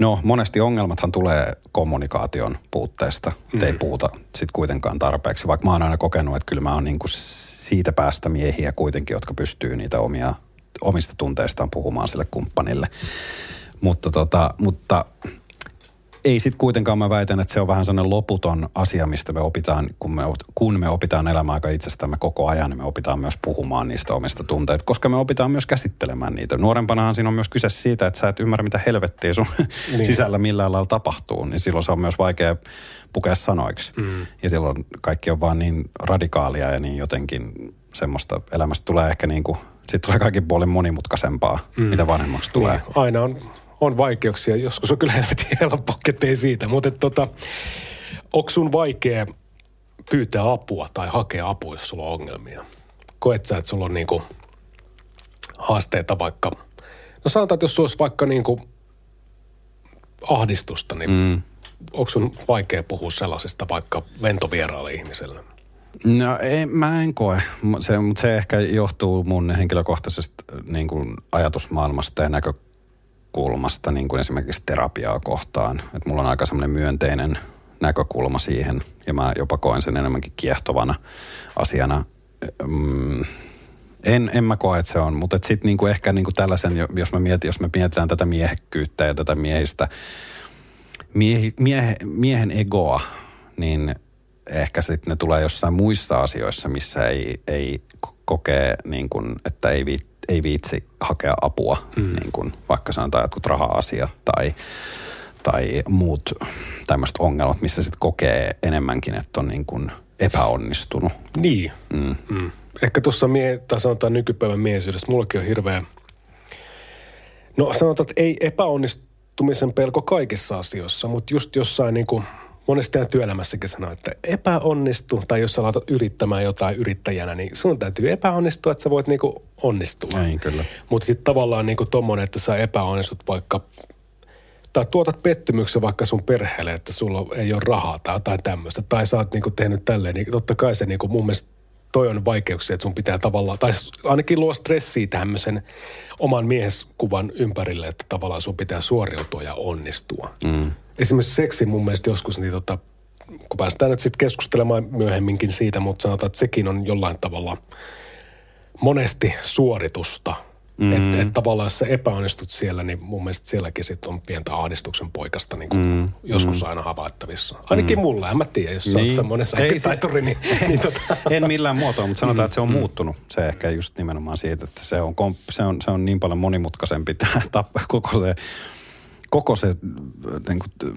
No monesti ongelmathan tulee kommunikaation puutteesta, mm. ei puhuta sitten kuitenkaan tarpeeksi. Vaikka mä oon aina kokenut, että kyllä mä oon niinku siitä päästä miehiä kuitenkin, jotka pystyy niitä omia, omista tunteistaan puhumaan sille kumppanille. Mutta, tota, mutta ei sitten kuitenkaan mä väitän, että se on vähän sellainen loputon asia, mistä me opitaan, kun me, kun me opitaan elämään aika itsestämme koko ajan, niin me opitaan myös puhumaan niistä omista tunteista, koska me opitaan myös käsittelemään niitä. Nuorempanahan siinä on myös kyse siitä, että sä et ymmärrä, mitä helvettiä sun niin. sisällä millään lailla tapahtuu, niin silloin se on myös vaikea pukea sanoiksi. Mm. Ja silloin kaikki on vaan niin radikaalia ja niin jotenkin semmoista elämästä tulee ehkä niin kuin, siitä tulee kaikki puolin monimutkaisempaa, mm. mitä vanhemmaksi tulee. Niin, aina on on vaikeuksia. Joskus on kyllä helvetin helppo, ettei siitä. Mutta tota, onko sun vaikea pyytää apua tai hakea apua, jos sulla on ongelmia? Koet sä, että sulla on niinku haasteita vaikka, no sanotaan, että jos sulla olisi vaikka niinku ahdistusta, niin mm. onko sun vaikea puhua sellaisesta vaikka ventovieraalle ihmiselle? No ei, mä en koe, se, mutta se ehkä johtuu mun henkilökohtaisesta niin kuin ajatusmaailmasta ja näkö, näkökulmasta, niin kuin esimerkiksi terapiaa kohtaan. Että mulla on aika semmoinen myönteinen näkökulma siihen, ja mä jopa koen sen enemmänkin kiehtovana asiana. Mm, en, en mä koe, että se on, mutta sitten niinku ehkä niinku tällaisen, jos, mä mietin, jos me mietitään tätä miehekkyyttä ja tätä miehistä, miehi, miehe, miehen egoa, niin ehkä sitten ne tulee jossain muissa asioissa, missä ei, ei kokee, niin kuin, että ei ei viitsi hakea apua, mm. niin kuin vaikka sanotaan jotkut raha-asiat tai, tai muut tämmöiset ongelmat, missä sitten kokee enemmänkin, että on niin kuin epäonnistunut. Niin. Mm. Mm. Ehkä tuossa mie, tai sanotaan nykypäivän miesyydessä, mullakin on hirveä, no sanotaan, että ei epäonnistumisen pelko kaikissa asioissa, mutta just jossain niin kuin, monesti työelämässäkin sanoo, että epäonnistu, tai jos sä laitat yrittämään jotain yrittäjänä, niin sun täytyy epäonnistua, että sä voit niinku onnistua. Niin, kyllä. Mutta sitten tavallaan niinku tommonen, että sä epäonnistut vaikka tai tuotat pettymyksen vaikka sun perheelle, että sulla ei ole rahaa tai jotain tämmöistä, tai sä oot niinku tehnyt tälleen, niin totta kai se niinku mun mielestä toi on vaikeuksia, että sun pitää tavallaan, tai ainakin luo stressiä tämmöisen oman mieskuvan ympärille, että tavallaan sun pitää suoriutua ja onnistua. Mm. Esimerkiksi seksi mun mielestä joskus, niin tota, kun päästään nyt sitten keskustelemaan myöhemminkin siitä, mutta sanotaan, että sekin on jollain tavalla monesti suoritusta – Mm. Että et tavallaan jos sä epäonnistut siellä, niin mun mielestä sielläkin sit on pientä ahdistuksen poikasta niin kuin mm. joskus mm. aina havaittavissa. Ainakin mm. mulla, en mä tiedä, jos niin. sä oot niin. semmoinen säikkitaituri, siis, niin, niin tota. En millään muotoa, mutta sanotaan, että se on mm. muuttunut. Se ehkä just nimenomaan siitä, että se on, komp, se on, se on niin paljon monimutkaisempi tämä koko se koko se niin kuin,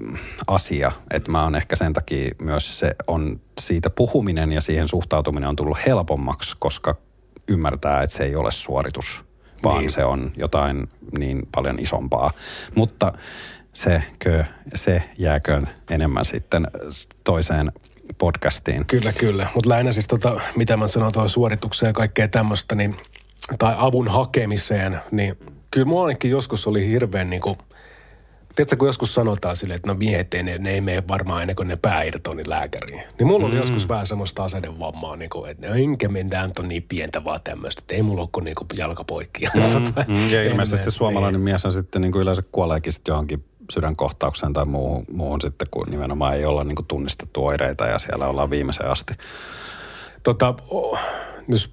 asia, että mä oon ehkä sen takia myös se on siitä puhuminen ja siihen suhtautuminen on tullut helpommaksi, koska ymmärtää, että se ei ole suoritus vaan niin. se on jotain niin paljon isompaa. Mutta se, kö, se jääköön enemmän sitten toiseen podcastiin. Kyllä, kyllä. Mutta lähinnä siis tota, mitä mä sanon tuohon suoritukseen ja kaikkea tämmöistä, niin, tai avun hakemiseen, niin kyllä mua ainakin joskus oli hirveän niin kuin – Tiedätkö, kun joskus sanotaan silleen, että no miehet ei, ne, ne ei mene varmaan ennen kuin ne pää irtoni lääkäriin. Niin mulla oli mm. joskus vähän semmoista asennevammaa, niin kuin, että no, enkä mennään on niin pientä vaan tämmöistä, että ei mulla ole kuin, niin kuin jalkapoikki. Mm. mm. Ja ilmeisesti suomalainen ei. mies on sitten niin kuin yleensä kuoleekin sitten johonkin sydänkohtaukseen tai muuhun, muuhun sitten, kun nimenomaan ei olla niin kuin tunnistettu oireita ja siellä ollaan viimeiseen asti. Tota, jos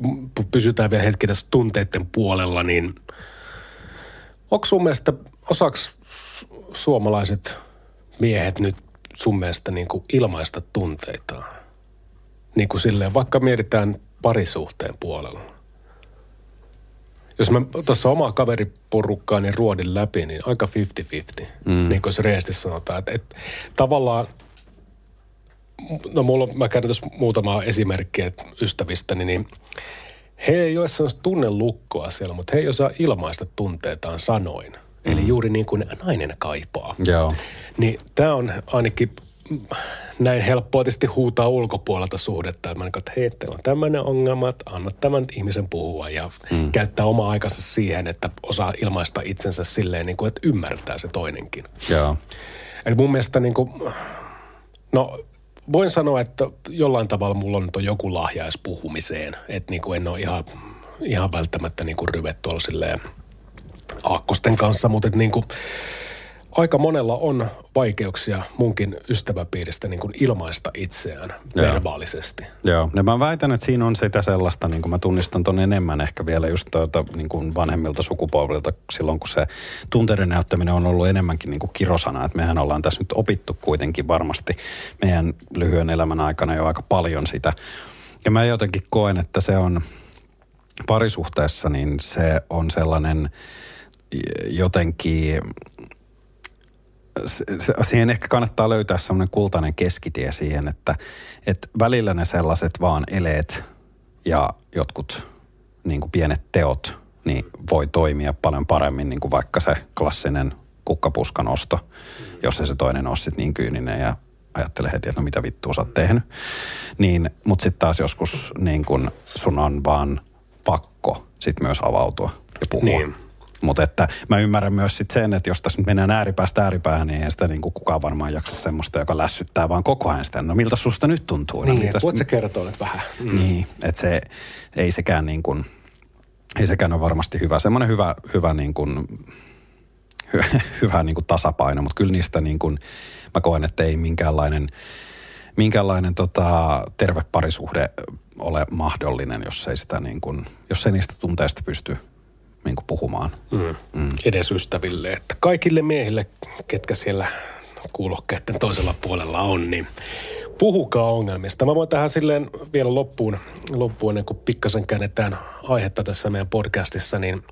pysytään vielä hetki tässä tunteiden puolella, niin onko sun mielestä, osaks suomalaiset miehet nyt sun mielestä niin kuin ilmaista tunteitaan? Niin kuin silleen, vaikka mietitään parisuhteen puolella. Jos mä tuossa omaa kaveriporukkaani niin ruodin läpi, niin aika 50-50. Mm. Niin kuin se reesti sanotaan. Että, että tavallaan, no mulla, mä käyn tuossa muutamaa esimerkkiä ystävistäni, niin he ei ole sellaista tunnelukkoa siellä, mutta he ei osaa ilmaista tunteitaan sanoin – Eli mm. juuri niin kuin nainen kaipaa. Joo. Niin tämä on ainakin näin helppoa tietysti huutaa ulkopuolelta suhdetta. Että mä että hei, teillä on tämmöinen ongelma, että anna tämän ihmisen puhua ja mm. käyttää omaa aikansa siihen, että osaa ilmaista itsensä silleen, niin kuin, että ymmärtää se toinenkin. Joo. Eli mun mielestä niin kuin, no voin sanoa, että jollain tavalla mulla on, joku lahjaisi puhumiseen. Että niin kuin en ole ihan, ihan välttämättä niin kuin ryvet tuolla silleen – aakkosten kanssa, mutta niin kuin, aika monella on vaikeuksia munkin ystäväpiiristä niin kuin ilmaista itseään Joo. verbaalisesti. Joo, ja mä väitän, että siinä on sitä sellaista, niin kuin mä tunnistan ton enemmän ehkä vielä just tuota, niin kuin vanhemmilta sukupolvilta silloin, kun se tunteiden näyttäminen on ollut enemmänkin niin kuin kirosana. Että mehän ollaan tässä nyt opittu kuitenkin varmasti meidän lyhyen elämän aikana jo aika paljon sitä. Ja mä jotenkin koen, että se on parisuhteessa, niin se on sellainen – jotenkin siihen ehkä kannattaa löytää semmoinen kultainen keskitie siihen, että, että välillä ne sellaiset vaan eleet ja jotkut niin kuin pienet teot niin voi toimia paljon paremmin niin kuin vaikka se klassinen kukkapuskan osto, jos ei se toinen ole sit niin kyyninen ja ajattelee heti, että no mitä vittua sä oot tehnyt. Niin, mutta sitten taas joskus niin kun sun on vaan pakko sit myös avautua ja puhua. Niin. Mutta että mä ymmärrän myös sit sen, että jos tässä mennään ääripäästä ääripäähän, niin ei sitä niin kuin kukaan varmaan jaksa semmoista, joka lässyttää vaan koko ajan sitä. No miltä susta nyt tuntuu? Niin, no, voit sä kertoa nyt vähän. Mm. Niin, että se ei sekään niin kuin, ei sekään ole varmasti hyvä. Semmoinen hyvä, hyvä niin kuin, hyvä, hyvä niin kuin tasapaino, mutta kyllä niistä niin kuin, mä koen, että ei minkäänlainen, minkäänlainen tota, terve parisuhde ole mahdollinen, jos ei, sitä niin kuin, jos ei niistä tunteista pysty niin kuin puhumaan. Mm. Mm. Edes ystäville. Että kaikille miehille, ketkä siellä kuulokkeiden toisella puolella on, niin Puhukaa ongelmista. Mä voin tähän silleen vielä loppuun, loppuun ennen kuin pikkasen käännetään aihetta tässä meidän podcastissa, niin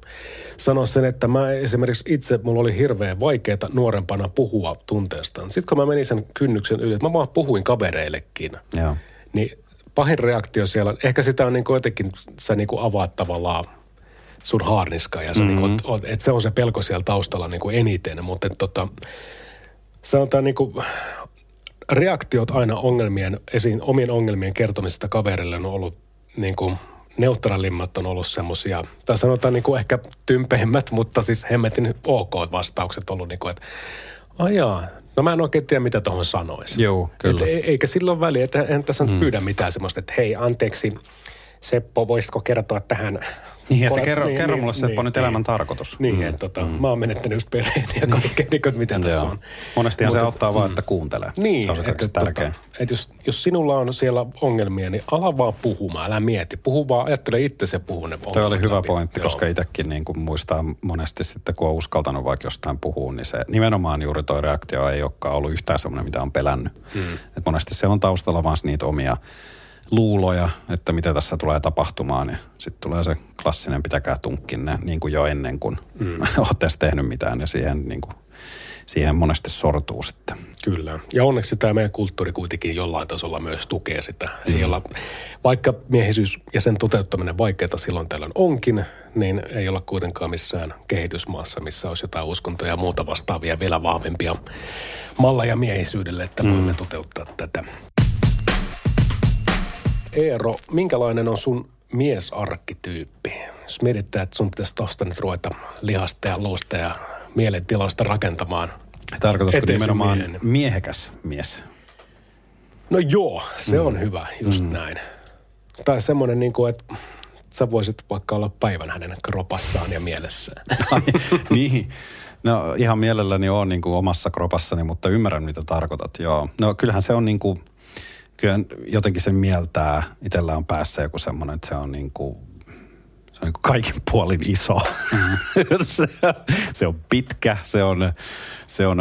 sanoa sen, että mä esimerkiksi itse, mulla oli hirveän vaikeaa nuorempana puhua tunteestaan. Sitten kun mä menin sen kynnyksen yli, mä vaan puhuin kavereillekin, Joo. niin pahin reaktio siellä, ehkä sitä on niin kuin jotenkin, sä niin kuin avaat tavallaan sun haarniska ja mm-hmm. niin kuin, että se on se pelko siellä taustalla niin kuin eniten, mutta että tota, sanotaan niin kuin, reaktiot aina ongelmien, esiin, omien ongelmien kertomisesta kaverille on ollut niin kuin, neutraalimmat on ollut semmoisia, tai sanotaan niin kuin ehkä tympeimmät, mutta siis hemmetin ok vastaukset ollut niin kuin, että ajaa, no mä en oikein tiedä mitä tuohon sanoisi. Joo, kyllä. Et, eikä silloin väliä, että en tässä hmm. pyydä mitään semmoista, että hei anteeksi Seppo, voisitko kertoa tähän niin, että kerro, niin, kerro niin, mulle Seppo niin, nyt niin, elämän tarkoitus. Niin, mm, että tota, mm. mä oon menettänyt just perheen ja kaikkea, niin, että mitä tässä on. Monestihan se auttaa mm. vaan, että kuuntelee. Niin, se on se että, tärkeä. Tota, että jos, jos sinulla on siellä ongelmia, niin ala vaan puhumaan, älä mieti. Puhu vaan, ajattele itse se puhu ne Toi oli hyvä läpi. pointti, Joo. koska itsekin niin kuin muistaa monesti sitten, kun on uskaltanut vaikka jostain puhua, niin se nimenomaan juuri toi reaktio ei olekaan ollut yhtään semmoinen, mitä on pelännyt. Mm. Et monesti se on taustalla vaan niitä omia luuloja, että mitä tässä tulee tapahtumaan. Ja sitten tulee se klassinen pitäkää tunkkinne niin kuin jo ennen kuin mm. olette tehnyt mitään ja siihen, niin kuin, siihen monesti sortuu sitten. Kyllä. Ja onneksi tämä meidän kulttuuri kuitenkin jollain tasolla myös tukee sitä. Mm. Ei olla, vaikka miehisyys ja sen toteuttaminen vaikeaa silloin tällöin onkin, niin ei olla kuitenkaan missään kehitysmaassa, missä olisi jotain uskontoja ja muuta vastaavia vielä vahvempia malleja miehisyydelle, että mm. voimme toteuttaa tätä. Eero, minkälainen on sun miesarkkityyppi? Jos mietitään, että sun pitäisi tosta nyt ruveta lihasta ja luusta ja mielentilasta rakentamaan. Tarkoitatko nimenomaan miehen. miehekäs mies? No joo, se mm. on hyvä, just mm. näin. Tai semmoinen, niin kuin, että sä voisit vaikka olla päivän hänen kropassaan ja mielessään. niin. No ihan mielelläni on niin kuin omassa kropassani, mutta ymmärrän mitä tarkoitat, joo. No kyllähän se on niin kuin – kyllä jotenkin sen mieltää, itsellä on päässä joku semmoinen, että se on niin kuin, se on niin kuin kaikin puolin iso. Mm. se, se, on pitkä, se on, se on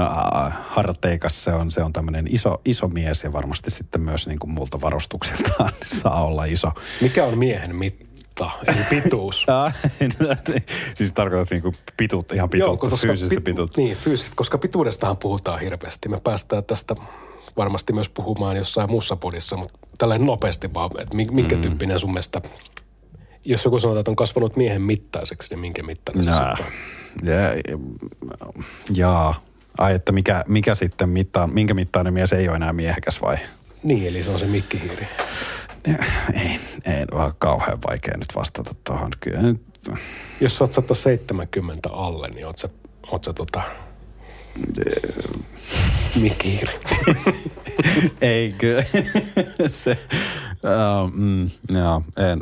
harteikas, se on, se on tämmöinen iso, iso mies ja varmasti sitten myös niin kuin multa varustukseltaan saa olla iso. Mikä on miehen mitta? eli pituus. siis tarkoitat niin pituutta, ihan pituutta, Joo, fyysistä pit, pituutta. Niin, fyysistä, koska pituudestahan puhutaan hirveästi. Me päästään tästä varmasti myös puhumaan jossain muussa podissa, mutta tällainen nopeasti vaan, että minkä mm. tyyppinen sun mielestä, jos joku sanotaan, että on kasvanut miehen mittaiseksi, niin minkä mittainen se on? Ja, jaa. Ai, että mikä, mikä sitten mittaa, minkä mittainen mies ei ole enää miehekäs vai? Niin, eli se on se mikkihiiri. Ei, ei vaan kauhean vaikea nyt vastata tuohon. Kyllä nyt... Jos sä oot 170 alle, niin oot sä, oot sä tota, Mikir. Eikö? se, uh, mm, joo, en.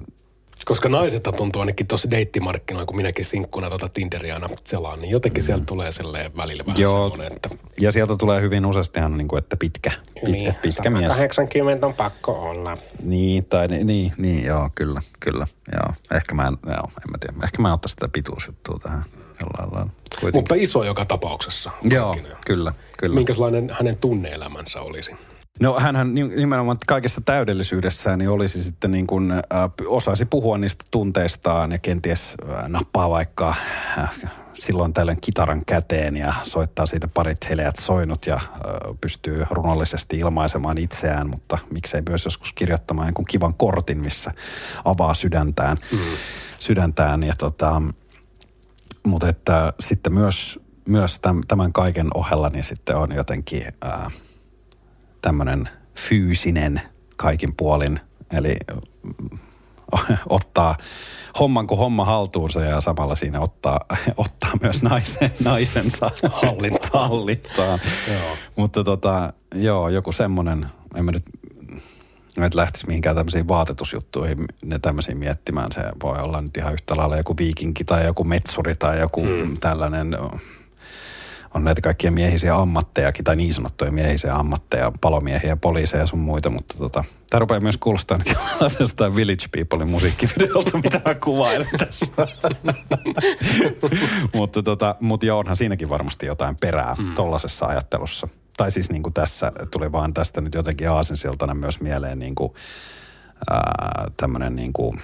Koska naiset tuntuu ainakin tuossa deittimarkkinoilla, kun minäkin sinkkuna tuota Tinderia aina selaan, niin jotenkin mm. sieltä tulee silleen välillä vähän Joo, semmoinen, että... Ja sieltä tulee hyvin useastihan niin kuin, että pitkä, pit, niin, pitkä mies. 80 on pakko olla. Niin, tai niin, niin, joo, kyllä, kyllä. Joo. Ehkä mä en, joo, en mä tiedä. Ehkä mä ottaisin sitä pituusjuttua tähän jollain lailla. Kuitenkin. Mutta iso joka tapauksessa. Joo, kaikkinen. kyllä, kyllä. Minkälainen hänen tunneelämänsä olisi? No hänhän nimenomaan kaikessa täydellisyydessään niin olisi sitten niin kuin, äh, osaisi puhua niistä tunteistaan ja kenties äh, nappaa vaikka äh, silloin tällöin kitaran käteen ja soittaa siitä parit heleät soinut ja äh, pystyy runollisesti ilmaisemaan itseään, mutta miksei myös joskus kirjoittamaan jonkun kivan kortin, missä avaa sydäntään. Mm. sydäntään ja tota, mutta että sitten myös, myös tämän kaiken ohella niin sitten on jotenkin ää, tämmöinen fyysinen kaikin puolin, eli ottaa homman kuin homma haltuunsa ja samalla siinä ottaa, ottaa myös naisen, naisensa hallintaan. hallintaan. Joo. Mutta tota, joo, joku semmoinen, en mä nyt että lähtisi mihinkään tämmöisiin vaatetusjuttuihin, ne tämmöisiin miettimään. Se voi olla nyt ihan yhtä lailla joku viikinki tai joku metsuri tai joku mm. tällainen on näitä kaikkia miehisiä ammattejakin, tai niin sanottuja miehisiä ammatteja, palomiehiä, poliiseja ja sun muita, mutta tota, tämä rupeaa myös kuulostaa nyt jostain Village Peoplein musiikkivideolta, mitä mä kuvailen tässä. mutta tota, mut joo, onhan siinäkin varmasti jotain perää mm. tollasessa ajattelussa. Tai siis niin kuin tässä tuli vaan tästä nyt jotenkin aasinsiltana myös mieleen niin kuin, tämmöinen niin kuin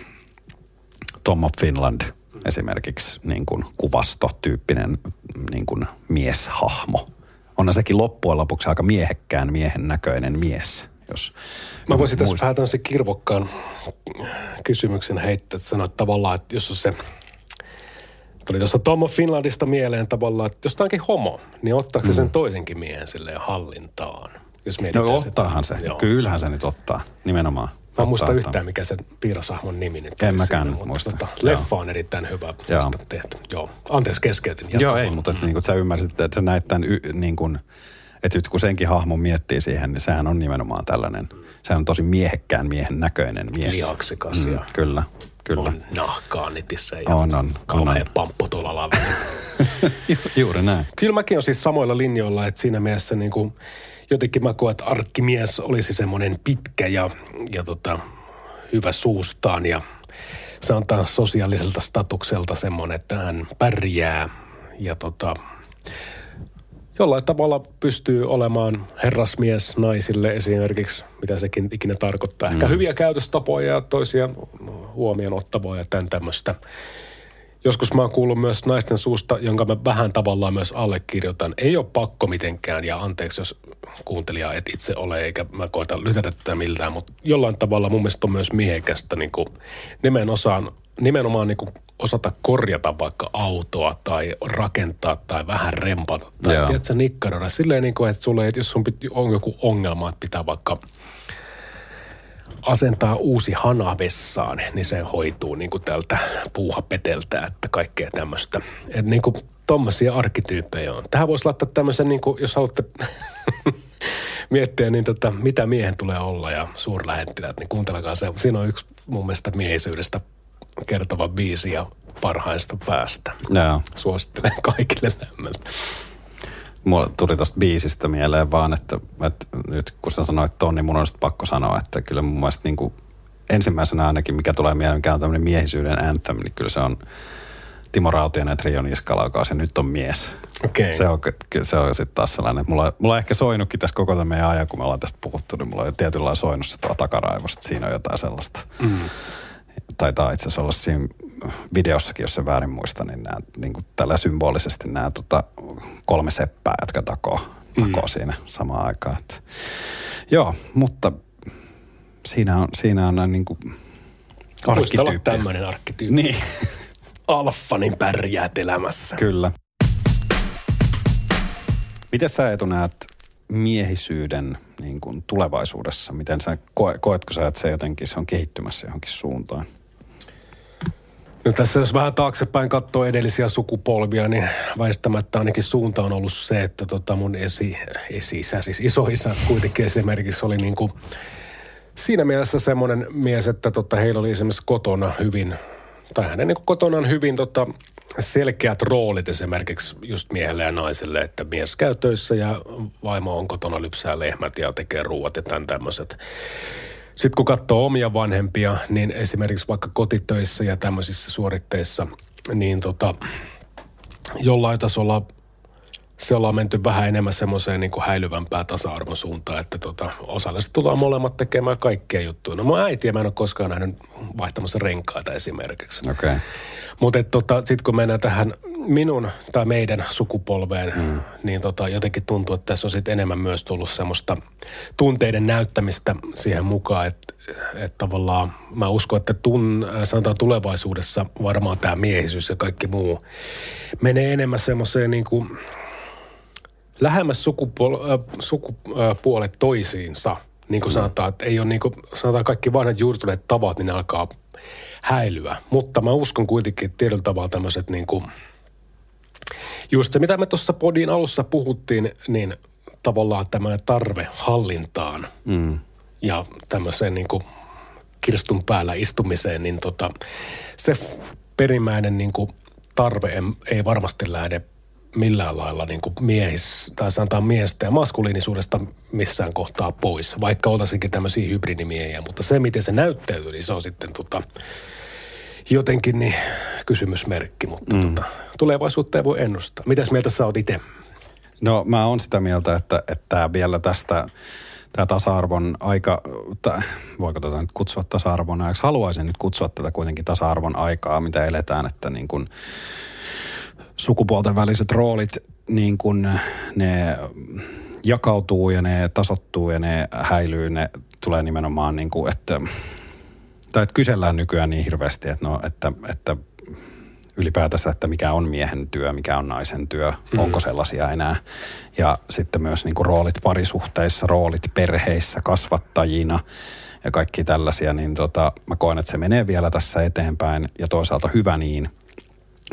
Tom of Finland – esimerkiksi niin kuin kuvastotyyppinen niin kuin mieshahmo. Onhan sekin loppujen lopuksi aika miehekkään miehen näköinen mies. Jos Mä voisin tässä vähän tämmöisen kirvokkaan kysymyksen heittää, että sanoa tavallaan, että jos on se tuli tuossa Tom of Finlandista mieleen tavallaan, että jos onkin homo, niin ottaako se sen mm. toisenkin miehen silleen hallintaan? Jos no ottaahan se. Joo. Kyllähän se nyt ottaa, nimenomaan. Mä en muista yhtään, mikä se piirrosahmon nimi nyt En mäkään sinne, muista. Tota, leffa on erittäin hyvä Joo. tehty. Joo. Anteeksi keskeytin. Jatkamaan. Joo, ei, mutta mm. niin kuin sä ymmärsit, että sä näet tämän y, niin kuin, että nyt kun senkin hahmo miettii siihen, niin sehän on nimenomaan tällainen, sehän on tosi miehekkään miehen näköinen mies. Lihaksikas mm, ja kyllä, kyllä. On nahkaa nitissä ja on, on, on, on. pamppu tuolla Juuri näin. Kyllä mäkin on siis samoilla linjoilla, että siinä mielessä niin kuin, jotenkin mä koen, että arkkimies olisi semmoinen pitkä ja, ja tota, hyvä suustaan ja taas sosiaaliselta statukselta semmoinen, että hän pärjää ja tota, jollain tavalla pystyy olemaan herrasmies naisille esimerkiksi, mitä sekin ikinä tarkoittaa. Ehkä mm. hyviä käytöstapoja ja toisia huomioon ottavaa ja tämän tämmöistä joskus mä oon kuullut myös naisten suusta, jonka mä vähän tavallaan myös allekirjoitan. Ei ole pakko mitenkään, ja anteeksi, jos kuuntelija et itse ole, eikä mä koeta lytätä tätä miltään, mutta jollain tavalla mun mielestä on myös miehekästä niin kuin nimenomaan, nimenomaan niin kuin osata korjata vaikka autoa tai rakentaa tai vähän rempata tai tiedätkö, nikkaroida. Silleen, niin kuin, että sulle, että jos sun on joku ongelma, että pitää vaikka – asentaa uusi hana vessaan, niin se hoituu niin kuin tältä puuhapeteltä, että kaikkea tämmöistä. Että niin kuin tommosia arkkityyppejä on. Tähän voisi laittaa tämmöisen, niin kuin, jos haluatte miettiä, niin tota, mitä miehen tulee olla ja suurlähettiläät, niin kuuntelekaa se. Siinä on yksi mun mielestä miehisyydestä kertova biisi ja parhaista päästä. No. Suosittelen kaikille lämmöltä. Mulla tuli tuosta biisistä mieleen vaan, että, että nyt kun sä sanoit ton, niin mun on pakko sanoa, että kyllä mun mielestä niin kuin ensimmäisenä ainakin, mikä tulee mieleen, mikä on tämmöinen miehisyyden anthem, niin kyllä se on Timo Rautianen ja Trion Iskalaukaus ja nyt on mies. Okay. Se on, se on sitten taas sellainen, mulla, mulla on ehkä soinutkin tässä koko tämän meidän ajan, kun me ollaan tästä puhuttu, niin mulla on tietyllä soinut se tuolla takaraivossa, että siinä on jotain sellaista. Mm taitaa itse asiassa olla siinä videossakin, jos se väärin muista, niin, nämä, niin kuin tällä symbolisesti nämä tota, kolme seppää, jotka takoo, takoo mm. siinä samaan aikaan. Että, joo, mutta siinä on, siinä on näin niin kuin arkkityyppi. tämmöinen arkkityyppi. Niin. Alfanin pärjäät elämässä. Kyllä. Miten sä Eetu näet miehisyyden niin kuin tulevaisuudessa? Miten sä koe, koetko sä, että se jotenkin se on kehittymässä johonkin suuntaan? No tässä jos vähän taaksepäin katsoo edellisiä sukupolvia, niin väistämättä ainakin suunta on ollut se, että tota mun esi, esi-isä, siis isoisä kuitenkin esimerkiksi oli niin kuin siinä mielessä semmoinen mies, että tota, heillä oli esimerkiksi kotona hyvin, tai hänen niin kotonaan hyvin tota, selkeät roolit esimerkiksi just miehelle ja naiselle, että mies käy töissä ja vaimo on kotona lypsää lehmät ja tekee ruuat ja tämän tämmöiset. Sitten kun katsoo omia vanhempia, niin esimerkiksi vaikka kotitöissä ja tämmöisissä suoritteissa, niin tota, jollain tasolla se ollaan menty vähän enemmän semmoiseen niin kuin häilyvämpään tasa-arvon suuntaan, että tota, osalliset tullaan molemmat tekemään kaikkia juttuja. No mun äitiä mä en ole koskaan nähnyt vaihtamassa renkaita esimerkiksi. Okay. Mutta tota, sitten kun mennään tähän minun tai meidän sukupolveen, mm. niin tota, jotenkin tuntuu, että tässä on sitten enemmän myös tullut semmoista tunteiden näyttämistä siihen mukaan, että et tavallaan mä uskon, että tun, sanotaan tulevaisuudessa varmaan tämä miehisyys ja kaikki muu menee enemmän semmoiseen niin kuin lähemmäs sukupuol- äh, sukupuolet toisiinsa. Niin kuin mm. sanotaan, että ei ole niin kuin, sanotaan kaikki vanhat juurtuneet tavat, niin ne alkaa häilyä. Mutta mä uskon kuitenkin, että tietyllä tavalla tämmöiset niin kuin, just se, mitä me tuossa podin alussa puhuttiin, niin tavallaan tämmöinen tarve hallintaan mm. ja tämmöiseen niin kuin kirstun päällä istumiseen, niin tota, se perimmäinen niin kuin tarve ei varmasti lähde millään lailla niin kuin miehis, tai sanotaan miestä ja maskuliinisuudesta missään kohtaa pois, vaikka oltaisinkin tämmöisiä hybridimiehiä. Mutta se, miten se näyttäytyy, niin se on sitten tota, jotenkin niin kysymysmerkki, mutta mm. tota, tulevaisuutta ei voi ennustaa. Mitäs mieltä sä oot itse? No mä oon sitä mieltä, että, että vielä tästä tämä tasa-arvon aika, tai voiko tätä nyt kutsua tasa-arvon ajaksi? Haluaisin nyt kutsua tätä kuitenkin tasa-arvon aikaa, mitä eletään, että niin kuin sukupuolten väliset roolit, niin kuin ne jakautuu ja ne tasottuu ja ne häilyy, ne tulee nimenomaan niin kuin, että, tai että kysellään nykyään niin hirveästi, että, no, että, että ylipäätänsä, että mikä on miehen työ, mikä on naisen työ, mm-hmm. onko sellaisia enää. Ja sitten myös niin kuin roolit parisuhteissa, roolit perheissä, kasvattajina ja kaikki tällaisia, niin tota, mä koen, että se menee vielä tässä eteenpäin ja toisaalta hyvä niin.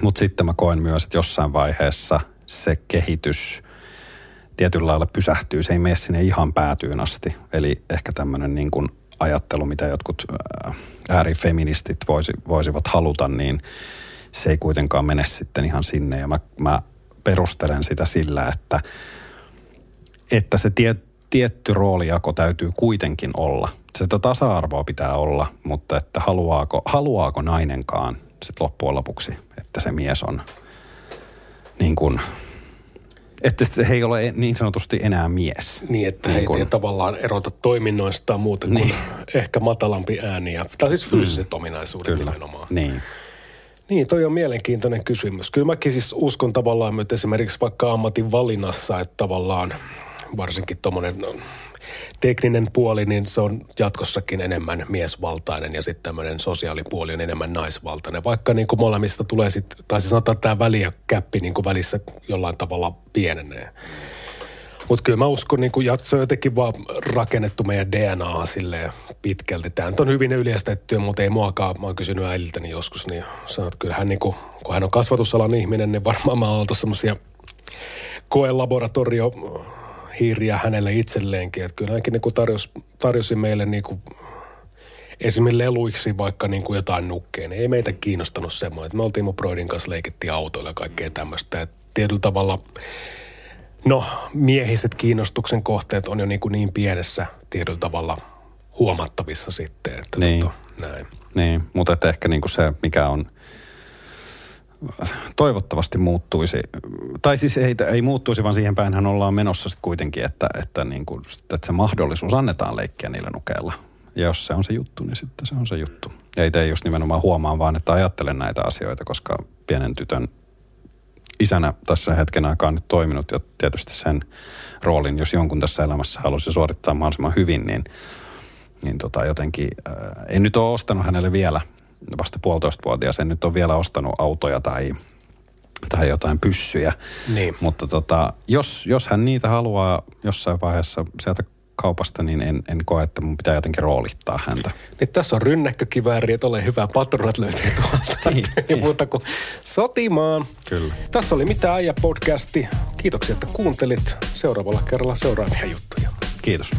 Mutta sitten mä koen myös, että jossain vaiheessa se kehitys tietyllä lailla pysähtyy. Se ei mene sinne ihan päätyyn asti. Eli ehkä tämmöinen niin kuin ajattelu, mitä jotkut äärifeministit voisi, voisivat haluta, niin se ei kuitenkaan mene sitten ihan sinne. Ja mä, mä perustelen sitä sillä, että, että se tie, tietty roolijako täytyy kuitenkin olla. Sitä tasa-arvoa pitää olla, mutta että haluaako, haluaako nainenkaan sitten loppujen lopuksi, että se mies on niin kuin, että he ei ole niin sanotusti enää mies. Niin, että niin he ei tavallaan erota toiminnoistaan muuta kuin niin. ehkä matalampi ääni. Ja, tai siis fyysiset mm. ominaisuudet Kyllä. nimenomaan. Niin. Niin, toi on mielenkiintoinen kysymys. Kyllä mäkin siis uskon tavallaan myös esimerkiksi vaikka ammatin valinnassa, että tavallaan varsinkin tuommoinen no, tekninen puoli, niin se on jatkossakin enemmän miesvaltainen ja sitten tämmöinen sosiaalipuoli on enemmän naisvaltainen. Vaikka niin kuin molemmista tulee sitten, tai siis sanotaan, että tämä käppi niin kuin välissä jollain tavalla pienenee. Mutta kyllä mä uskon, niin se on jotenkin vaan rakennettu meidän DNAa silleen pitkälti. Tämä on hyvin yliestetty, mutta ei muakaan. Mä oon kysynyt äidiltäni joskus, niin sanot, että kyllä hän, niin kuin, kun hän on kasvatusalan ihminen, niin varmaan mä oon semmoisia koelaboratorio hiiriä hänelle itselleenkin. Että kyllä hänkin niin tarjosi, tarjosi meille niin kuin esimerkiksi leluiksi vaikka niin kuin jotain nukkeen. Ei meitä kiinnostanut semmoinen. Me oltiin mun broidin kanssa leikittiin autoilla ja kaikkea tämmöistä. Että tietyllä tavalla, no miehiset kiinnostuksen kohteet on jo niin, kuin niin pienessä tietyllä tavalla huomattavissa sitten. Että niin. Tota, näin. Niin, mutta että ehkä niin kuin se, mikä on – toivottavasti muuttuisi. Tai siis ei, ei muuttuisi, vaan siihen päinhän ollaan menossa sitten kuitenkin, että, että, niin kuin, että se mahdollisuus annetaan leikkiä niillä nukeilla. Ja jos se on se juttu, niin sitten se on se juttu. Ja itse just nimenomaan huomaan vaan, että ajattelen näitä asioita, koska pienen tytön isänä tässä hetken aikaa nyt toiminut ja tietysti sen roolin, jos jonkun tässä elämässä halusi suorittaa mahdollisimman hyvin, niin, niin tota jotenkin, äh, en nyt ole ostanut hänelle vielä – vasta puolitoistavuotias, en nyt ole vielä ostanut autoja tai, tai jotain pyssyjä. Niin. Mutta tota, jos, jos hän niitä haluaa jossain vaiheessa sieltä kaupasta, niin en, en koe, että mun pitää jotenkin roolittaa häntä. Niin tässä on rynnäkkökivääri, että ole hyvä, patronat löytyy tuolta. niin, niin. muuta kuin sotimaan. Kyllä. Tässä oli Mitä äijä podcasti. Kiitoksia, että kuuntelit. Seuraavalla kerralla seuraavia juttuja. Kiitos.